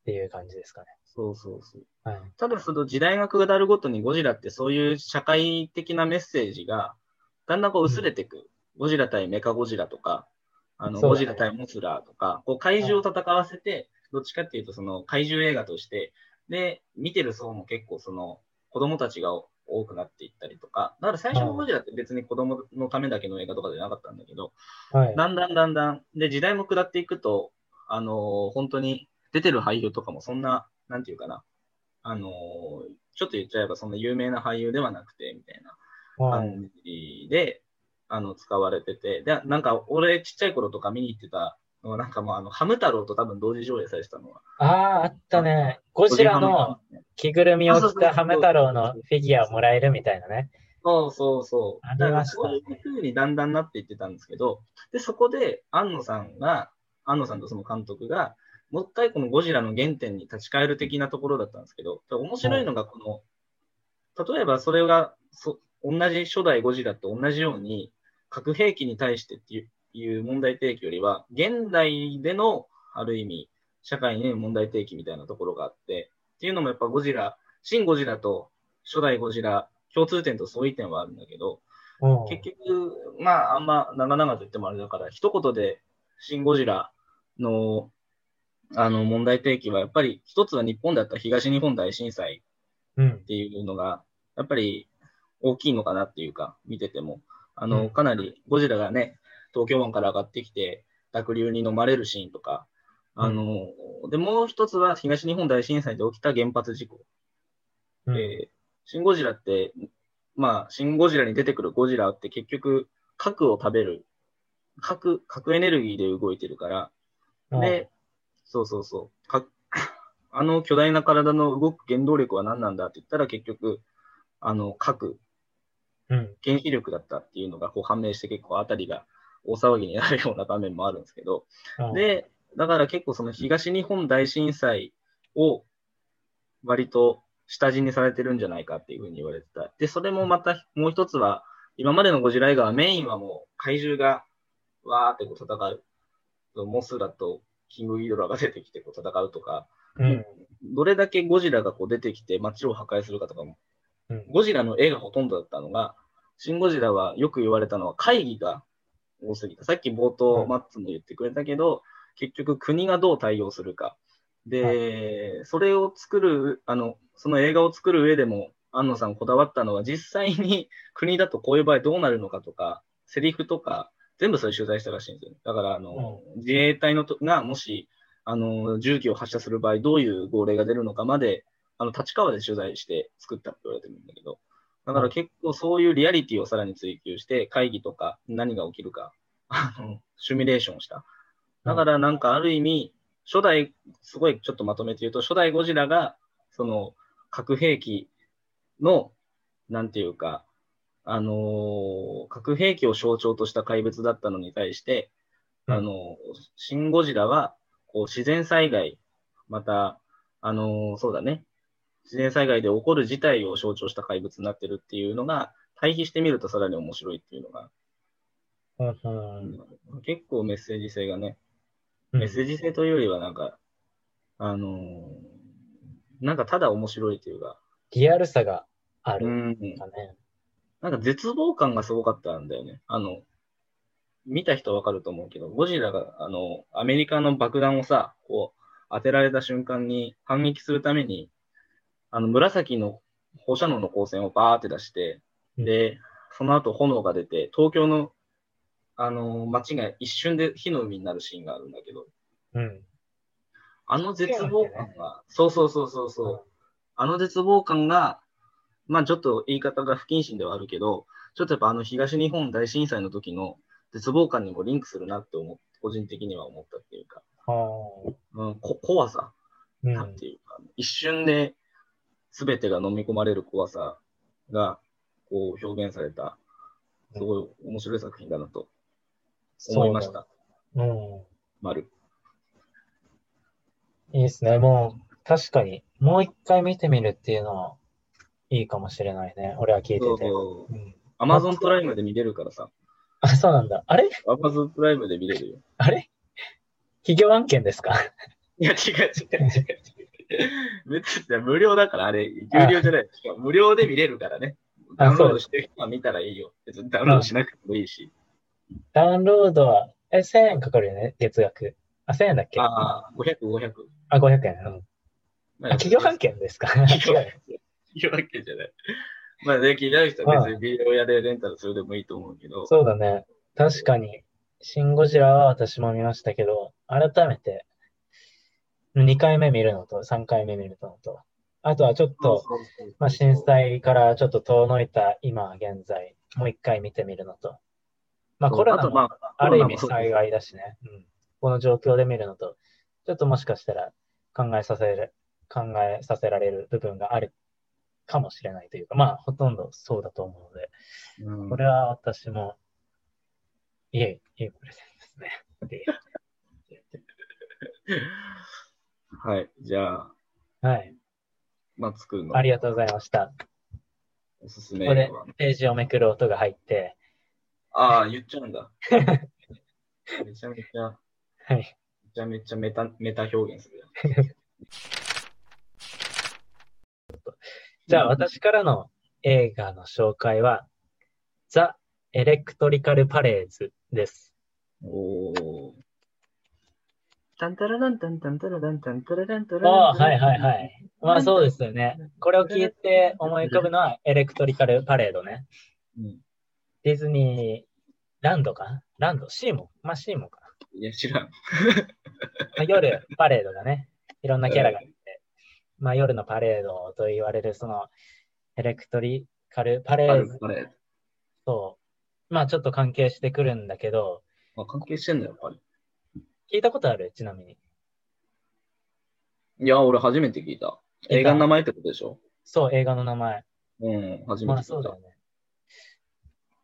っていう感じですかね。そうそうそう。はい。ただその時代が下るごとにゴジラってそういう社会的なメッセージがだんだんこう薄れていく。ゴジラ対メカゴジラとか、あの、ゴジラ対モスラーとか、こう怪獣を戦わせて、どっちかっていうとその怪獣映画として、で、見てる層も結構その子供たちが多くなっていったりとか、だから最初のゴジラって別に子供のためだけの映画とかじゃなかったんだけど、はい。だんだんだんだん、で、時代も下っていくと、あのー本当に出てる俳優とかもそんな、なんていうかな、あのーちょっと言っちゃえばそんな有名な俳優ではなくて、みたいなはい。感じで、あの、使われてて、で、なんか、俺ちっちゃい頃とか見に行ってたのは、なんかもうあの、ハム太郎と多分同時上映されてたのは。ああ、あったね。ゴジラの着ぐるみを着たハム太郎のフィギュアをもらえるみたいなね。そうそうそう。ありましただからそういう風にだんだんなっていってたんですけど、で、そこで、安野さんが、安野さんとその監督が、もう一回このゴジラの原点に立ち返る的なところだったんですけど、面白いのがこの、例えばそれが、そ同じ初代ゴジラと同じように、核兵器に対してっていういう問題提起よりは、現代での、ある意味、社会に問題提起みたいなところがあって、っていうのもやっぱゴジラ、新ゴジラと初代ゴジラ、共通点と相違点はあるんだけど、うん。結局、まあ、あんま長々と言ってもあれだから、一言で、シン・ゴジラの、あの、問題提起は、やっぱり、一つは日本だったら東日本大震災うん。っ。ていうのが、やっぱり大きいのかなっていうか、見てても、あの、うん。かなりゴジラがね、東京湾から上がってきて、濁流に飲まれるシーンとか、あの、で、もう一つは東日本大震災で起きた原発事故。うん。えーシン・ゴジラって、まあ、シン・ゴジラに出てくるゴジラって結局、核を食べる、核、核エネルギーで動いてるから、で、そうそうそう、かあの巨大な体の動く原動力は何なんだって言ったら結局、あの、核、うん。原子力だったっていうのがこう判明して結構あたりが大騒ぎになるような場面もあるんですけど、うん、で、だから結構その東日本大震災を割と下地にされてるんじゃないかっていうふうに言われてた。で、それもまたもう一つは、今までのゴジラ映画はメインはもう怪獣がわーってこう戦う。モスラとキングギドラが出てきてこう戦うとか、うん。どれだけゴジラがこう出てきて街を破壊するかとかも、うん。ゴジラの絵がほとんどだったのが、シン・ゴジラはよく言われたのは会議が多すぎた。さっき冒頭、うんマッツも言ってくれたけど、結局国がどう対応するか。で、それを作る、あの、その映画を作る上でも、安野さんこだわったのは、実際に国だとこういう場合どうなるのかとか、セリフとか、全部それ取材したらしいんですよ。だから、あの、自衛隊のとが、もし、あの、銃器を発射する場合、どういう号令が出るのかまで、あの、立川で取材して作ったって言われてるんだけど、だから結構そういうリアリティをさらに追求して、会議とか何が起きるか、あの、シミュレーションした。だからなんかある意味、初代、すごいちょっとまとめて言うと、初代ゴジラが、その、核兵器の、なんていうか、あのー核兵器を象徴とした怪物だったのに対して、うん。あのーシン・ゴジラは、こう、自然災害、また、あのーそうだね、自然災害で起こる事態を象徴した怪物になってるっていうのが、対比してみるとさらに面白いっていうのがうん。うん結構メッセージ性がね、うん。メッセージ性というよりはなんか、あのーなんかただ面白いというか、リアルさがあるうん。なんか絶望感がすごかったんだよね。あの、見た人わかると思うけど、ゴジラが、あの、アメリカの爆弾をさ、こう、当てられた瞬間に反撃するために、あの、紫の放射能の光線をバーって出して、で、その後炎が出て、東京の、あの、街が一瞬で火の海になるシーンがあるんだけど、うん。あの絶望感が、そうそうそうそうそう、あの絶望感が、まあちょっと言い方が不謹慎ではあるけど、ちょっとやっぱあの東日本大震災の時の絶望感にもリンクするなって思っ個人的には思ったっていうか、はうん、こ怖さあ。うだっていうか、一瞬で全てが飲み込まれる怖さがこう表現された、すごい面白い作品だなと思いました。うん。丸。いいですね。もう、確かに、もう一回見てみるっていうのは、いいかもしれないね。俺は聞いてて。アマゾンプライムで見れるからさ、あ、そうなんだ。あれ？アマゾンプライムで見れるよ。あれ？企業案件ですか？いや、違う違う違う違う。別に無料だから、あれ、有料じゃない。しかも無料で見れるからね。ダあウンロードしてる人は見たらいいよ。別にダウンロードしなくてもいいし。ダウンロードは、え、1000円かかるよね、月額。あ、1000円だっけ？ああ、500、500。あ、500円。うん。まあ、企業案件ですか？企業案件じゃない。まあ、で、気になる人は別にビデオ屋でレンタルするでもいいと思うけど。そうだね。確かに、シン・ゴジラは私も見ましたけど、改めて、2回目見るのと3回目見るのと、あとはちょっと、まあ、震災からちょっと遠のいた今現在、もう一回見てみるのと、まあコロナもまあ、ある意味災害だしね、うん、この状況で見るのと、ちょっともしかしたら考えさせる、考えさせられる部分があるかもしれないというか、まあほとんどそうだと思うので、うんこれは私も、いえ、いいプレゼンですね。はい。じゃあ、はい。まあ、作るのありがとうございました。おすすめここでは。ページをめくる音が入って、ああ、言っちゃうんだ。めちゃめちゃ、はい。めちゃめちゃメタ、メタ表現する。じゃあ私からの映画の紹介は、ザ・エレクトリカル・パレーズです。おー。タンタラランタンタンタラランタンタラランタラああ、はいはいはい。まあそうですよね。これを聞いて思い浮かぶのはエレクトリカル・パレードね。うんディズニーランドか？ランド？シーモまあシーモかいや、知らん。まあ、夜、パレードがね、いろんなキャラがまあ夜のパレードと言われるそのエレクトリカル・パレあーズるあれ。と、まあちょっと関係してくるんだけど、あ、関係してんだよ、やっぱり。聞いたことある？ちなみに。いや、俺初めて聞いた。映画の名前ってことでしょ？そう、映画の名前。うん、初めまて聞いた。あそうだよね。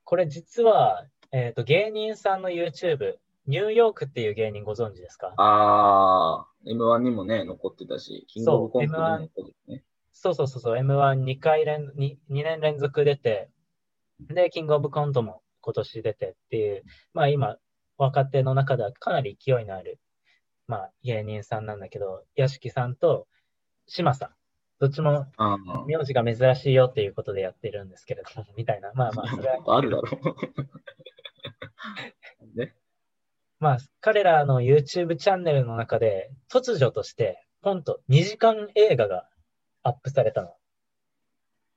これ実は、えっ、と、芸人さんの YouTube、ニューヨークっていう芸人ご存知ですか？あー、M1 にもね、残ってたし、キングオブコントにもそう残ってたね。そうそうそうそう、M12 回連、2, 2年連続出て、で、キングオブコントも今年出てっていう、まあ今、若手の中ではかなり勢いのある、まあ芸人さんなんだけど、屋敷さんと島さん、どっちも。名字が珍しいよっていうことでやってるんですけれども、みたいな。まあまあ、それはあるだろう。ね。まあ、彼らの YouTube チャンネルの中で、突如として、ポンと2時間映画がアップされたの。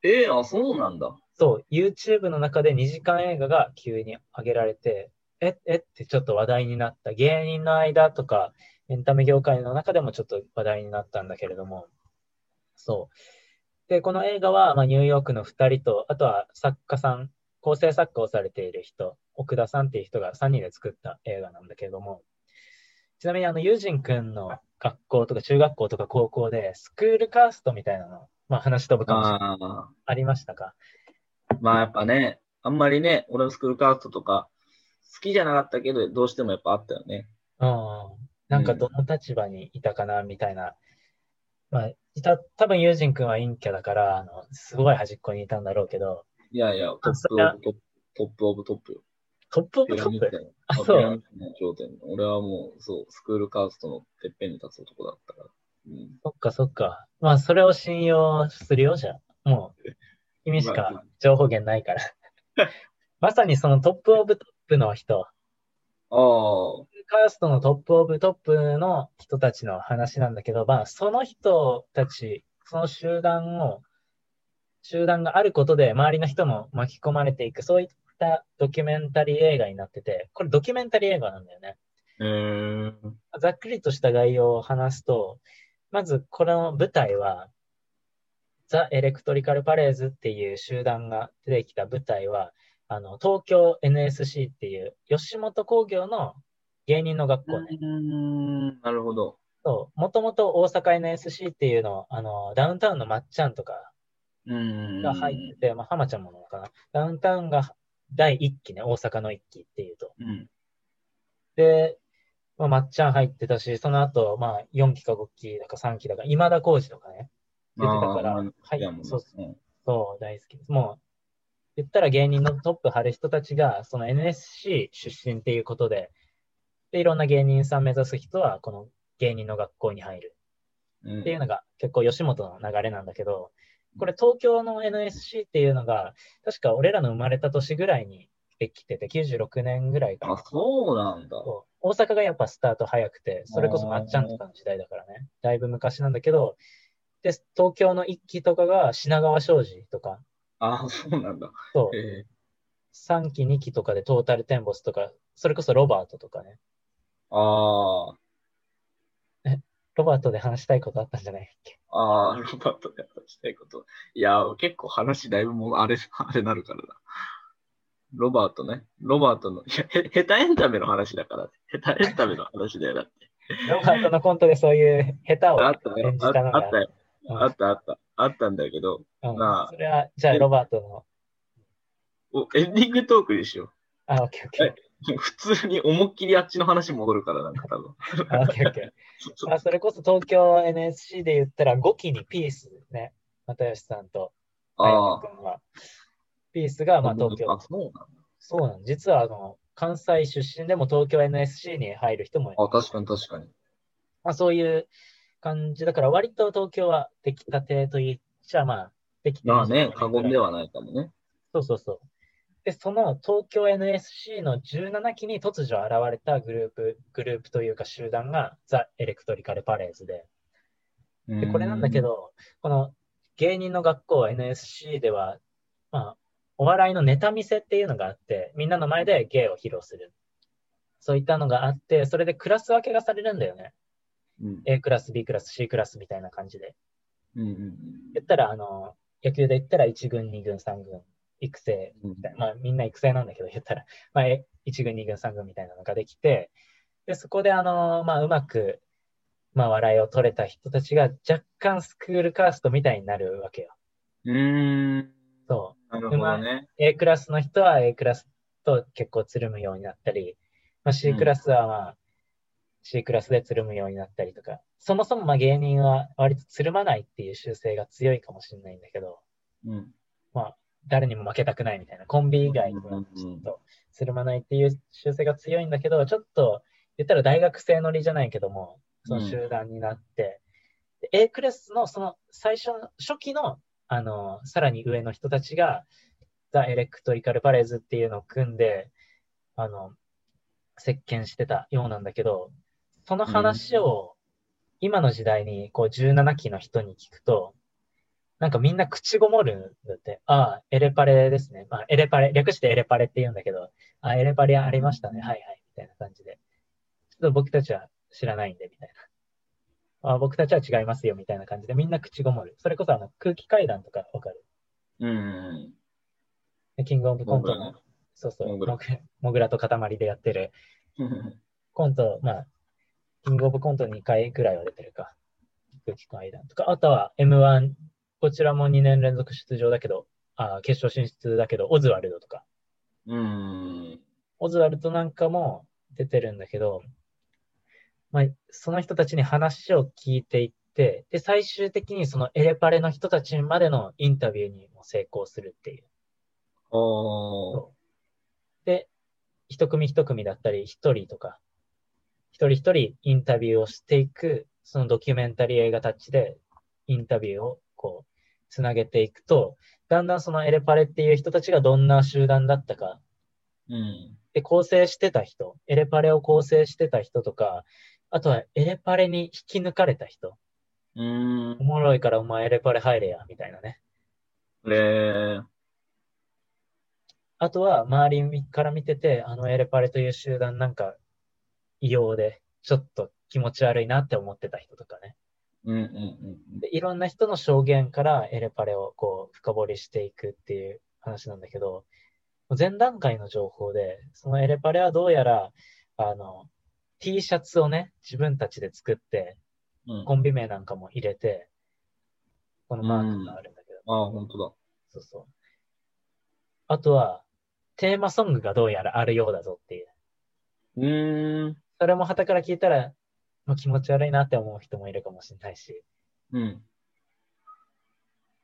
えー、あ、そうなんだ。そう、YouTube の中で2時間映画が急に上げられて、え、えってちょっと話題になった。芸人の間とか、エンタメ業界の中でもちょっと話題になったんだけれども、そう。で、この映画は、まあ、ニューヨークの2人と、あとは作家さん、構成作家をされている人、奥田さんっていう人が3人で作った映画なんだけれども、ちなみにあの、ユージンくんの学校とか中学校とか高校で、スクールカーストみたいなの、まあ話飛ぶかもしれない。あありましたか？ー。まあやっぱね、あんまりね、俺のスクールカーストとか、好きじゃなかったけど、どうしてもやっぱあったよね。うん。なんかどの立場にいたかな、みたいな。まあ、いた、多分ユージン君は陰キャだから、あの、すごい端っこにいたんだろうけど、いやいや、 top of top、top of top よ。 top of top あそう。俺はもう、そう、スクールカーストのてっぺんに立つ男だったから。うん。そっかそっか。まあ、それを信用するよ、じゃあ。もう、君しか情報源ないから。まさにその top of top の人、ああ、カーストの top of top の人たちの話なんだけど、まあ、その人たち、その集団を、集団があることで周りの人も巻き込まれていく、そういったドキュメンタリー映画になってて、これドキュメンタリー映画なんだよね。えー、ざっくりとした概要を話すと、まずこの舞台は、ザ・エレクトリカル・パレーズっていう集団が出てきた舞台は、あの、東京 NSC っていう吉本興業の芸人の学校ね。うーん、なるほど。そう、もともと大阪 NSC っていうの、あの、ダウンタウンのまっちゃんとか。が入ってて、まあ、浜ちゃんもなのかな。ダウンタウンが第1期ね、大阪の1期っていうと。うん。で、まあ、まっちゃん入ってたし、その後、まあ、4期か5期だか3期だか、今田耕司とかね、出てたから、はいそううんそう、大好きです。もう、言ったら芸人のトップ張る人たちが、その NSC 出身っていうことで、で、いろんな芸人さん目指す人は、この芸人の学校に入るうんっていうのが結構吉本の流れなんだけど、これ東京の NSC っていうのが、確か俺らの生まれた年ぐらいにできてて、96年ぐらいかあ、な。そうなんだ。大阪がやっぱスタート早くて、それこそまっちゃんとかの時代だからね、だいぶ昔なんだけど、で、東京の一期とかが品川庄司とか、あ、そうなんだ。そう、え3期2期とかでトータルテンボスとか、それこそロバートとかね。ー、あロバートで話したいことあったんじゃないっけ？あ、ああ、ロバートで話したいこと。いや、結構話だいぶもう、あれ、あれなるからな。ロバートね。ロバートの、いや、へ、下手エンタメの話だから。下手エンタメの話だよ、だって。ロバートのコントでそういう下手を演。じあたのがあったよ。うんあったあった。あったんだけど、うんなあそれは、じゃあロバートの、おエンディングトークにしよあ、オッケーオッケー。う。普通に思いっきりあっちの話戻るから、なんか多分。あ、それこそ東京 NSC で言ったら5期にピースね。又吉さんとああ。君は。ピースが、まあ東京あ、。そうなんだ。そうなの。実は、あの、関西出身でも東京 NSC に入る人もいるあ、確かに確かに。まあそういう感じだから、割と東京は出来たてと言っちゃ、まあ、できてまあね、過過言ではないかもね。そうそうそう。で、その東京 NSC の17期に突如現れたグループ、グループというか集団がザ・エレクトリカル・パレーズで。で、これなんだけど、この芸人の学校 NSC では、まあ、お笑いのネタ見せっていうのがあって、みんなの前で芸を披露する。そういったのがあって、それでクラス分けがされるんだよね。うん、うん A クラス、B クラス、C クラスみたいな感じで。うんうん言ったら、あの、野球で言ったら1軍、2軍、3軍、育成うんみたいな、まあみんな育成なんだけど、言ったら、まあえ1軍、2軍、3軍みたいなのができて、で、そこであの、まあうまく、まあ笑いを取れた人たちが若干スクールカーストみたいになるわけよ。うーん。そなるほどね。う。A クラスの人は A クラスと結構つるむようになったり、まあ C クラスはまあ、C クラスでつるむようになったりとか、そもそもまあ芸人は割とつるまないっていう習性が強いかもしれないんだけど、うん。誰にも負けたくないみたいな、コンビ以外にはちょっとつるまないっていう習性が強いんだけど、ちょっと言ったら大学生乗りじゃないけども、その集団になって、で A クラスのその最初の、初期の、あの、さらに上の人たちが、ザ・エレクトリカル・パレーズっていうのを組んで、あの、席巻してたようなんだけど、その話を今の時代にこう17期の人に聞くと、なんかみんな口ごもるんだって、ああ、エレパレですね。まあ、エレパレ、略してエレパレって言うんだけど、ああ、エレパレありましたね。はいはい、みたいな感じで。ちょっと僕たちは知らないんで、みたいな。あ僕たちは違いますよ、みたいな感じで、みんな口ごもる。それこそあの空気階段とかわかる？うん。でキングオブコントの、そうそう、モグラと塊でやってるうん コント、まあ、キングオブコント2回ぐらいは出てるか。空気階段とか、あとは M1、こちらも2年連続出場だけど、あ決勝進出だけど、オズワルドとか。うん。オズワルドなんかも出てるんだけど、まあ、その人たちに話を聞いていって、で、最終的にそのエレパレの人たちまでのインタビューにも成功するっていう。おー。で、一組一組だったり、一人とか、一人一人インタビューをしていく、そのドキュメンタリー映画タッチでインタビューをこう、つなげていくと、だんだんそのエレパレっていう人たちがどんな集団だったか、うん。で、構成してた人、エレパレを構成してた人とか、あとはエレパレに引き抜かれた人、うーんお。もろいからお前エレパレ入れや、みたいなね。えー。あとは周りから見てて、あのエレパレという集団なんか異様で、ちょっと気持ち悪いなって思ってた人とかね。うんうんうんで、いろんな人の証言からエレパレをこう深掘りしていくっていう話なんだけど、前段階の情報で、そのエレパレはどうやら、あの、T シャツをね、自分たちで作って、うん。うん、コンビ名なんかも入れて、このマークがあるんだけど、ああ、本当だ。そうそう。あとは、テーマソングがどうやらあるようだぞっていう。うーん。それも旗から聞いたら、まあ、気持ち悪いなって思う人もいるかもしれないし、うん。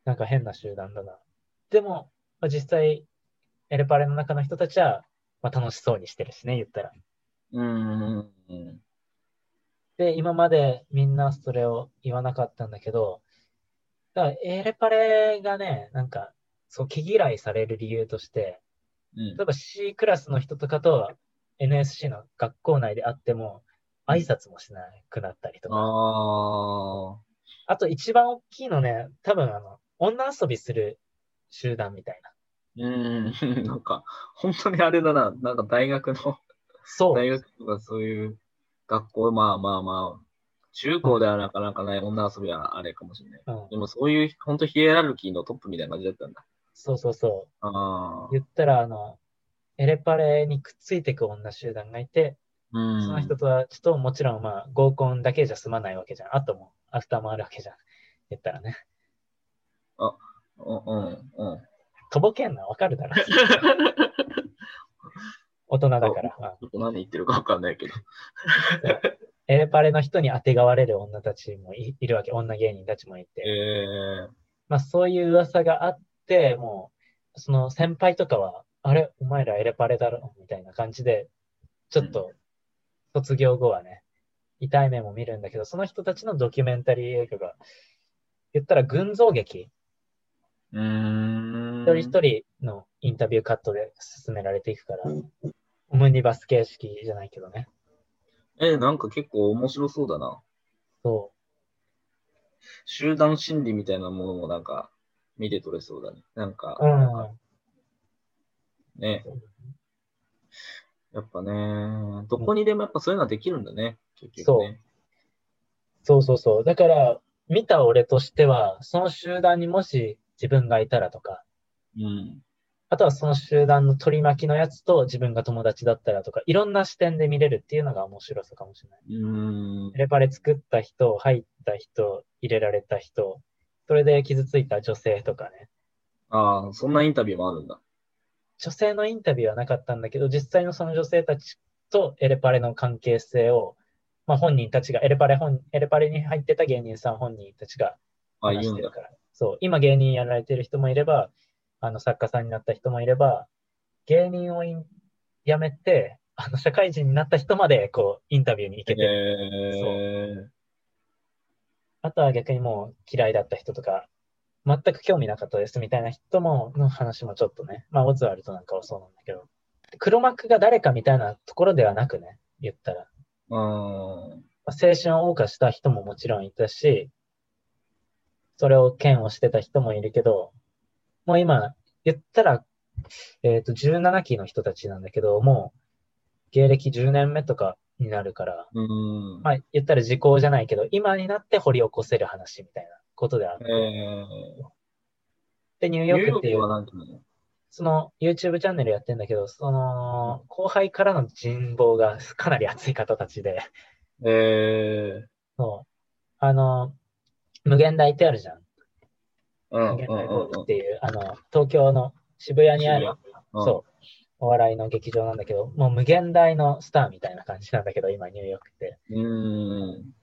なんか変な集団だな。でも、まあ、実際、エレパレの中の人たちは、まあ、楽しそうにしてるしね、言ったら。うーん。うん。で、今までみんなそれを言わなかったんだけど、だからエレパレがね、なんか、そう、毛嫌いされる理由として、うん例えば C クラスの人とかと NSC の学校内であっても、挨拶もしなくなったりとか。ああ。あと一番大きいのね、多分あの、女遊びする集団みたいな。うーん。なんか、本当にあれだな。なんか大学の、そう。大学とかそういう学校、まあまあまあ、中高ではなかなかない女遊びはあれかもしれない。うん、でもそういう、本当ヒエラルキーのトップみたいな感じだったんだ。そうそうそああう。。言ったら、あの、エレパレにくっついていく女集団がいて、うん。その人たちともちろんまあ合コンだけじゃ済まないわけじゃん。あともアフターもあるわけじゃん。言ったらね。うん、うん、うん。とぼけんなわかるだろ。大人だから。まあちょっと何言ってるかわかんないけど。エレパレの人にあてがわれる女たちもいいるわけ。女芸人たちもいて。えまあそういう噂があって、もう、その先輩とかは、あれ、お前らエレパレだろみたいな感じで、ちょっと、卒業後はね、痛い目も見るんだけど、その人たちのドキュメンタリー映画が、言ったら群像劇、ー。うーん。一人一人のインタビューカットで進められていくから、オムニバス形式じゃないけどね。え、なんか結構面白そうだな。そ集団心理みたいなものもなんか見て取れそうだね。なんかう。、うん。ね。やっぱね、どこにでもやっぱそういうのはできるんだね。結局ね。そうそうそう。だから、見た俺としては、その集団にもし自分がいたらとか、うん。あとはその集団の取り巻きのやつと自分が友達だったらとか、いろんな視点で見れるっていうのが面白さかもしれない。うーん。エレパレ作った人、入った人、入れられた人、それで傷ついた女性とかね。ああ、そんなインタビューもあるんだ。女性のインタビューはなかったんだけど、実際のその女性たちとエレパレの関係性を、まあ本人たちが、エレパレ本、エレパレに入ってた芸人さん本人たちが。話してるから。そう、今芸人やられてる人もいれば、あの作家さんになった人もいれば、芸人を辞めて、あの社会人になった人までこうインタビューに行けてる。えあとは逆にもう嫌いだった人とか、全く興味なかったですみたいな人も、の話もちょっとね、まあオズワルドなんかはそうなんだけど、黒幕が誰かみたいなところではなくね、言ったら、ー。うん。まあ青春を謳歌した人ももちろんいたし、それを嫌悪してた人もいるけど、もう今、言ったら、えっ、と、17期の人たちなんだけど、もう、芸歴10年目とかになるから、うーん。まあ、言ったら時効じゃないけど、今になって掘り起こせる話みたいなことであって、えで、ニューー。ヨークっていうその YouTube チャンネルやってんだけど、その、後輩からの人望がかなり熱い方たちで、えそう。あの、無限大ってあるじゃん。ー。うん。無限うん。うん大ホールっていう、あの、東京の渋谷にある、うん。そう、お笑いの劇場なんだけど、もう無限大のスターみたいな感じなんだけど、今ニューヨークって。う。ん。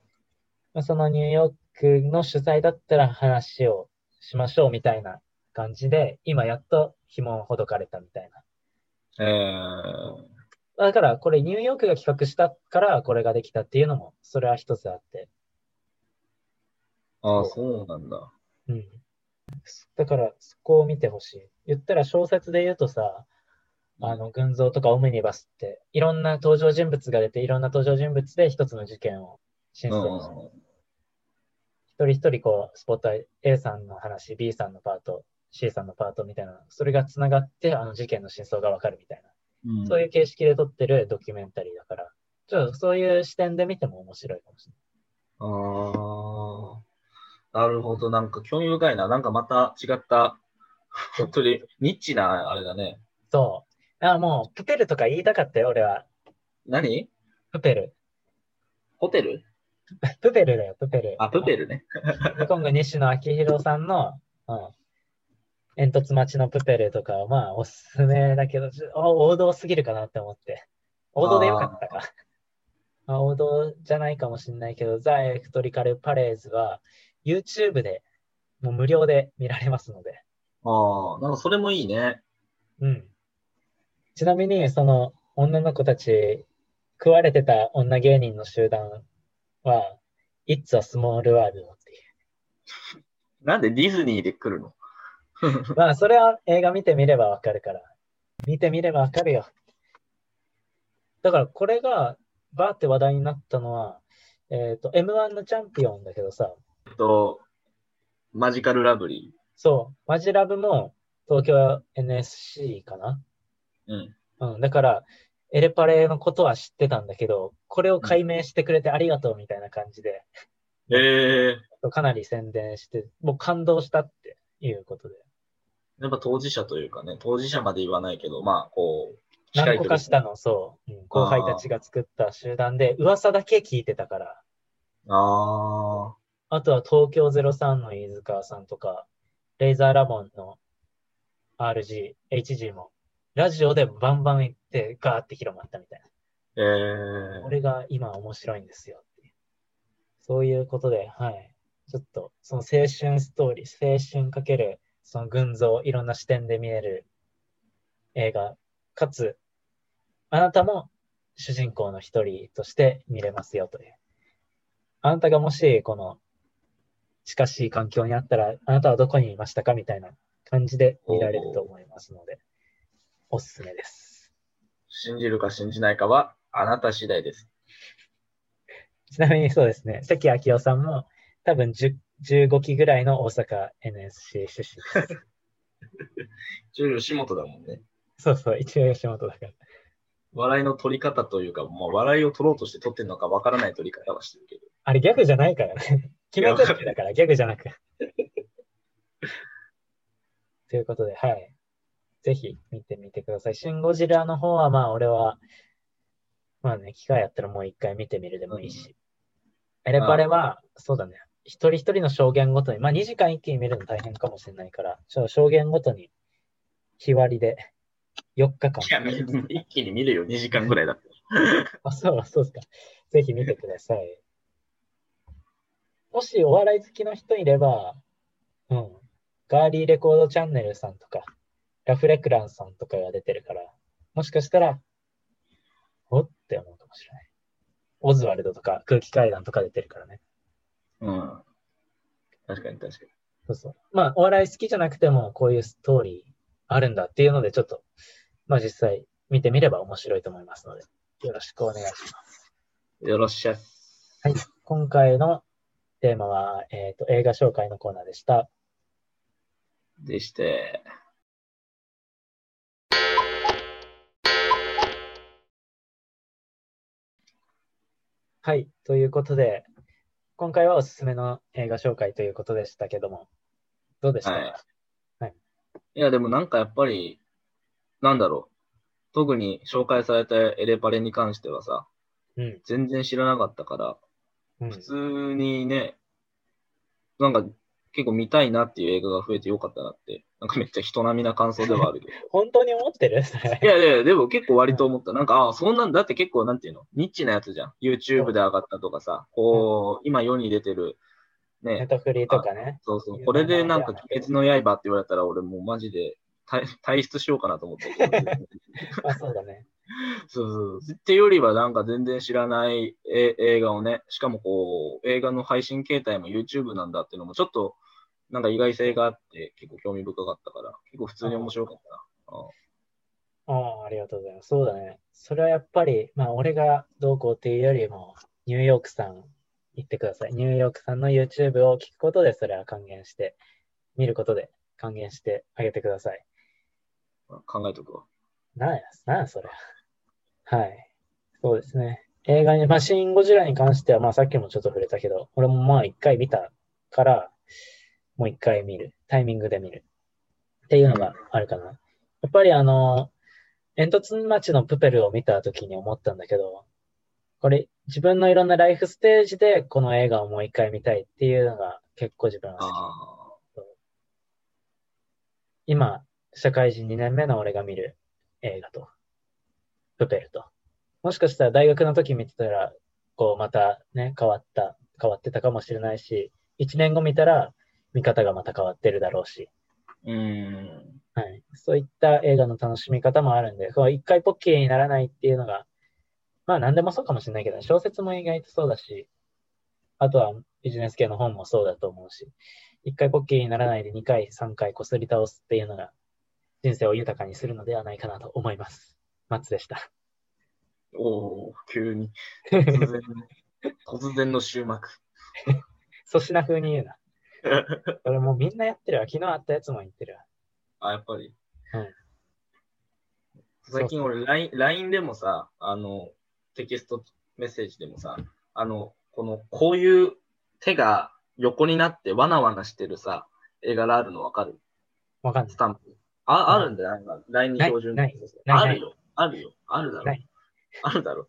まあそのニューヨークの取材だったら話をしましょうみたいな感じで、今やっと紐をほどかれたみたいな。えー。だから、これニューヨークが企画したからこれができたっていうのも、それは一つあって。ああ、そうなんだ。うん。だから、そこを見てほしい。言ったら小説で言うとさ、あの、群像とかオムニバスって、いろんな登場人物が出て、いろんな登場人物で一つの事件を真うん相を一人一人こう、スポット A さんの話、B さんのパート、C さんのパートみたいな、それが繋がって、あの事件の真相がわかるみたいな、うんそういう形式で撮ってるドキュメンタリーだから、ちょっとそういう視点で見ても面白いかもしれない。ああ、なるほど。なんか興味深いな。なんかまた違った、本当にニッチなあれだね。そう。あ、もう、プペルとか言いたかったよ、俺は。何？プペル。ホテル？プペルだよ、プペル。あ、プペルね。今後、西野昭弘さんの、うん、煙突町のプペルとかは、まあ、おすすめだけど、王道すぎるかなって思って。王道でよかったか。まあ、王道じゃないかもしれないけど、ザ・エレクトリカル・パレーズは、YouTube で、もう無料で見られますので。ああ、なんかそれもいいね。うん。ちなみに、その、女の子たち、食われてた女芸人の集団は、It's a Small World っていう。なんでディズニーで来るの？まあ、それは映画見てみればわかるから。見てみればわかるよ。だから、これが、バーって話題になったのは、えっと、M1 のチャンピオンだけどさ、えっと、マジカルラブリそう、マジラブも東京 NSC かな？ー。うん。うん、だから、エレパレのことは知ってたんだけど、これを解明してくれてありがとうみたいな感じで、ええかなり宣伝して、もう感動したっていうことで。やっぱ当事者というかね、当事者まで言わないけど、まあ、こう、何個かししたの、そう、うん後輩たちが作った集団で、噂だけ聞いてたから、ああ、あとは東京03の飯塚さんとか、レイザーラモンの RG、HG も、ラジオでバンバン行ってガーって広まったみたいな。ええこれが今面白いんですよっていう。そういうことで、はい。ちょっと、その青春ストーリー、青春かける、その群像、いろんな視点で見える映画、かつ、あなたも主人公の一人として見れますよという。あなたがもし、この、近しい環境にあったら、あなたはどこにいましたかみたいな感じで見られると思いますので、おすすめです。信じるか信じないかは、あなた次第です。ちなみにそうですね、関明夫さんも多分10 15期ぐらいの大阪 NSC 出身です。一応吉本だもんね。そうそう、一応吉本だから。笑いの取り方というか、まあ、笑いを取ろうとして取ってるのかわからない取り方はしてるけど。あれギャグじゃないからね。決めつけだからギャグじゃなく。ということで、はい。ぜひ見てみてください。シン・ゴジラの方はまあ俺は、まあね、機会あったらもう一回見てみるでもいいし。エレパレは、そうだね。一人一人の証言ごとに、まあ2時間一気に見るの大変かもしれないから、ちょっと証言ごとに日割りで4日間。一気に見るよ、2時間ぐらいだって。あ、そう、そうですか。ぜひ見てください。もしお笑い好きの人いれば、うん。ガーリーレコードチャンネルさんとか、ラフレクランさんとかが出てるから、もしかしたら、おって思うかもしれない。オズワルドとか空気階段とか出てるからね。うん。確かに確かに。そうそう。まあ、お笑い好きじゃなくても、こういうストーリーあるんだっていうので、ちょっと、まあ実際見てみれば面白いと思いますので、よろしくお願いします。よろしゃす。はい。今回のテーマは、えっ、と、映画紹介のコーナーでした。でして、はい。ということで、今回はおすすめの映画紹介ということでしたけども、どうでした？か、はいいや、でもなんかやっぱり、なんだろう。特に紹介されたエレパレに関してはさ、うん。全然知らなかったから、うん普通にね、なんか結構見たいなっていう映画が増えてよかったなって、なんかめっちゃ人並みな感想ではあるけど。本当に思ってる？それいやいや、でも結構割と思った。なんか、ああ、そんなんだって結構なんていうの？ニッチなやつじゃん。YouTube で上がったとかさ、こう、今世に出てる、ね、ネタフリーとかね。そうそう。これでなんか、鬼滅の刃って言われたら、俺もうマジで退退出しようかなと思って あそうだね。そうそう。っていうよりはなんか全然知らないえ映画をね、しかもこう、映画の配信形態も YouTube なんだっていうのもちょっとなんか意外性があって結構興味深かったから、結構普通に面白かったな。ああ、ありがとうございます。そうだね。それはやっぱり、まあ、俺がどうこうっていうよりも、ニューヨークさん行ってください。ニューヨークさんの YouTube を聞くことで、それは還元して、見ることで還元してあげてください。考えとくわ。なんや、なんや、それ。はい。そうですね。映画に、まあ、シン・ゴジラに関しては、まあ、さっきもちょっと触れたけど、俺もまあ、一回見たから、もう一回見る。タイミングで見る。っていうのがあるかな。やっぱりあの、煙突町のプペルを見た時に思ったんだけど、これ、自分のいろんなライフステージでこの映画をもう一回見たいっていうのが結構自分は好き。あ今、社会人2年目の俺が見る映画と、プペルと。もしかしたら大学の時見てたら、こうまたね、変わった、変わってたかもしれないし、1年後見たら見方がまた変わってるだろうし、あ。うーん。はい。そういった映画の楽しみ方もあるんで、こう一回ポッキーにならないっていうのが、まあ何でもそうかもしれないけど、小説も意外とそうだし、あとはビジネス系の本もそうだと思うし、一回ポッキーにならないで2回、3回こすり倒すっていうのが人生を豊かにするのではないかなと思います。マッツでした。おお急に。突然、突然の終幕。粗品風に言うな。それもうみんなやってるわ。昨日会ったやつも言ってるわ。あ、やっぱり。うん最近俺 LINE、LINE でもさ、あの、テキストメッセージでもさ、あの、この、こういう手が横になってわなわなしてるさ、絵柄あるのわかる？わかんないス。タンプ。あ、あるんだよ。LINE に標準ないあるよ。あるよ。あるだろない。あるだろ。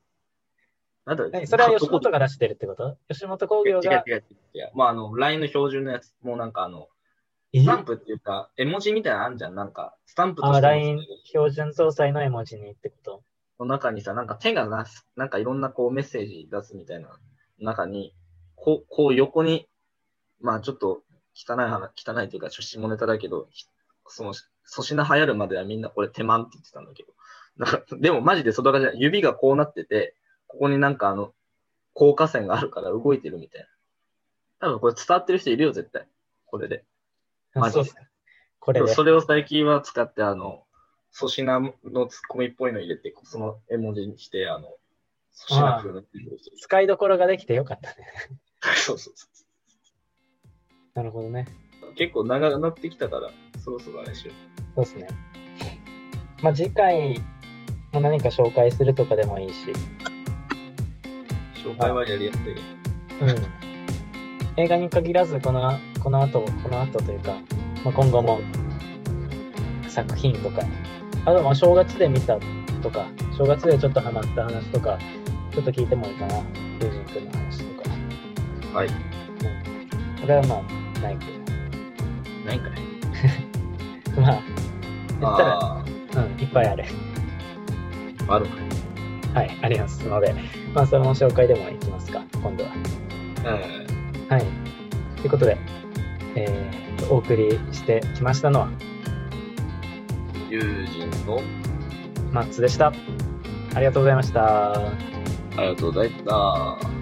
なんだろ何？それは吉本が出してるってこと？吉本興業が？違う違う違う。まあ、あの、LINE の標準のやつ、もうなんかあの、え？スタンプっていうか、絵文字みたいなのあるじゃん。なんか、スタンプとあ、して LINE 標準搭載の絵文字にってこと？の中にさ、なんか手がなす、なんかいろんなこうメッセージ出すみたいな中に、こう、こう横に、まあちょっと汚い話、汚いというか、ちょっと下ネタだけど、ひその、粗品流行るまではみんなこれ手満って言ってたんだけど。なんかでもマジで外側じゃない。指がこうなってて、ここになんかあの、効果線があるから動いてるみたいな。多分これ伝わってる人いるよ、絶対。これで。マジであそ。これで。それを最近は使って、あの、粗品のツッコミっぽいの入れて、その絵文字にして、あの、粗品風の使いどころができてよかったね。そうそうそなるほどね。う。結構長くなってきたから、そろそろあれしよそうですね。まあ、次回も何か紹介するとかでもいいし、う。紹介はやりやすい。うん。映画に限らず、この、この後、この後というか、まあ、今後も作品とか、あとまあ正月で見たとか、正月でちょっとハマった話とか、ちょっと聞いてもいいかな。友人くんの話とか。はい。これはまあ、ないけないんかい。ど。まあ、言ったら、あうん、いっぱいある。あ、あるかい。はい、ありますので、まあ、その紹介でもいきますか、今度は。えはい。ということで、えー、お送りしてきましたのは、ー、友人の、マッツでした。ありがとうございました。ありがとうございました。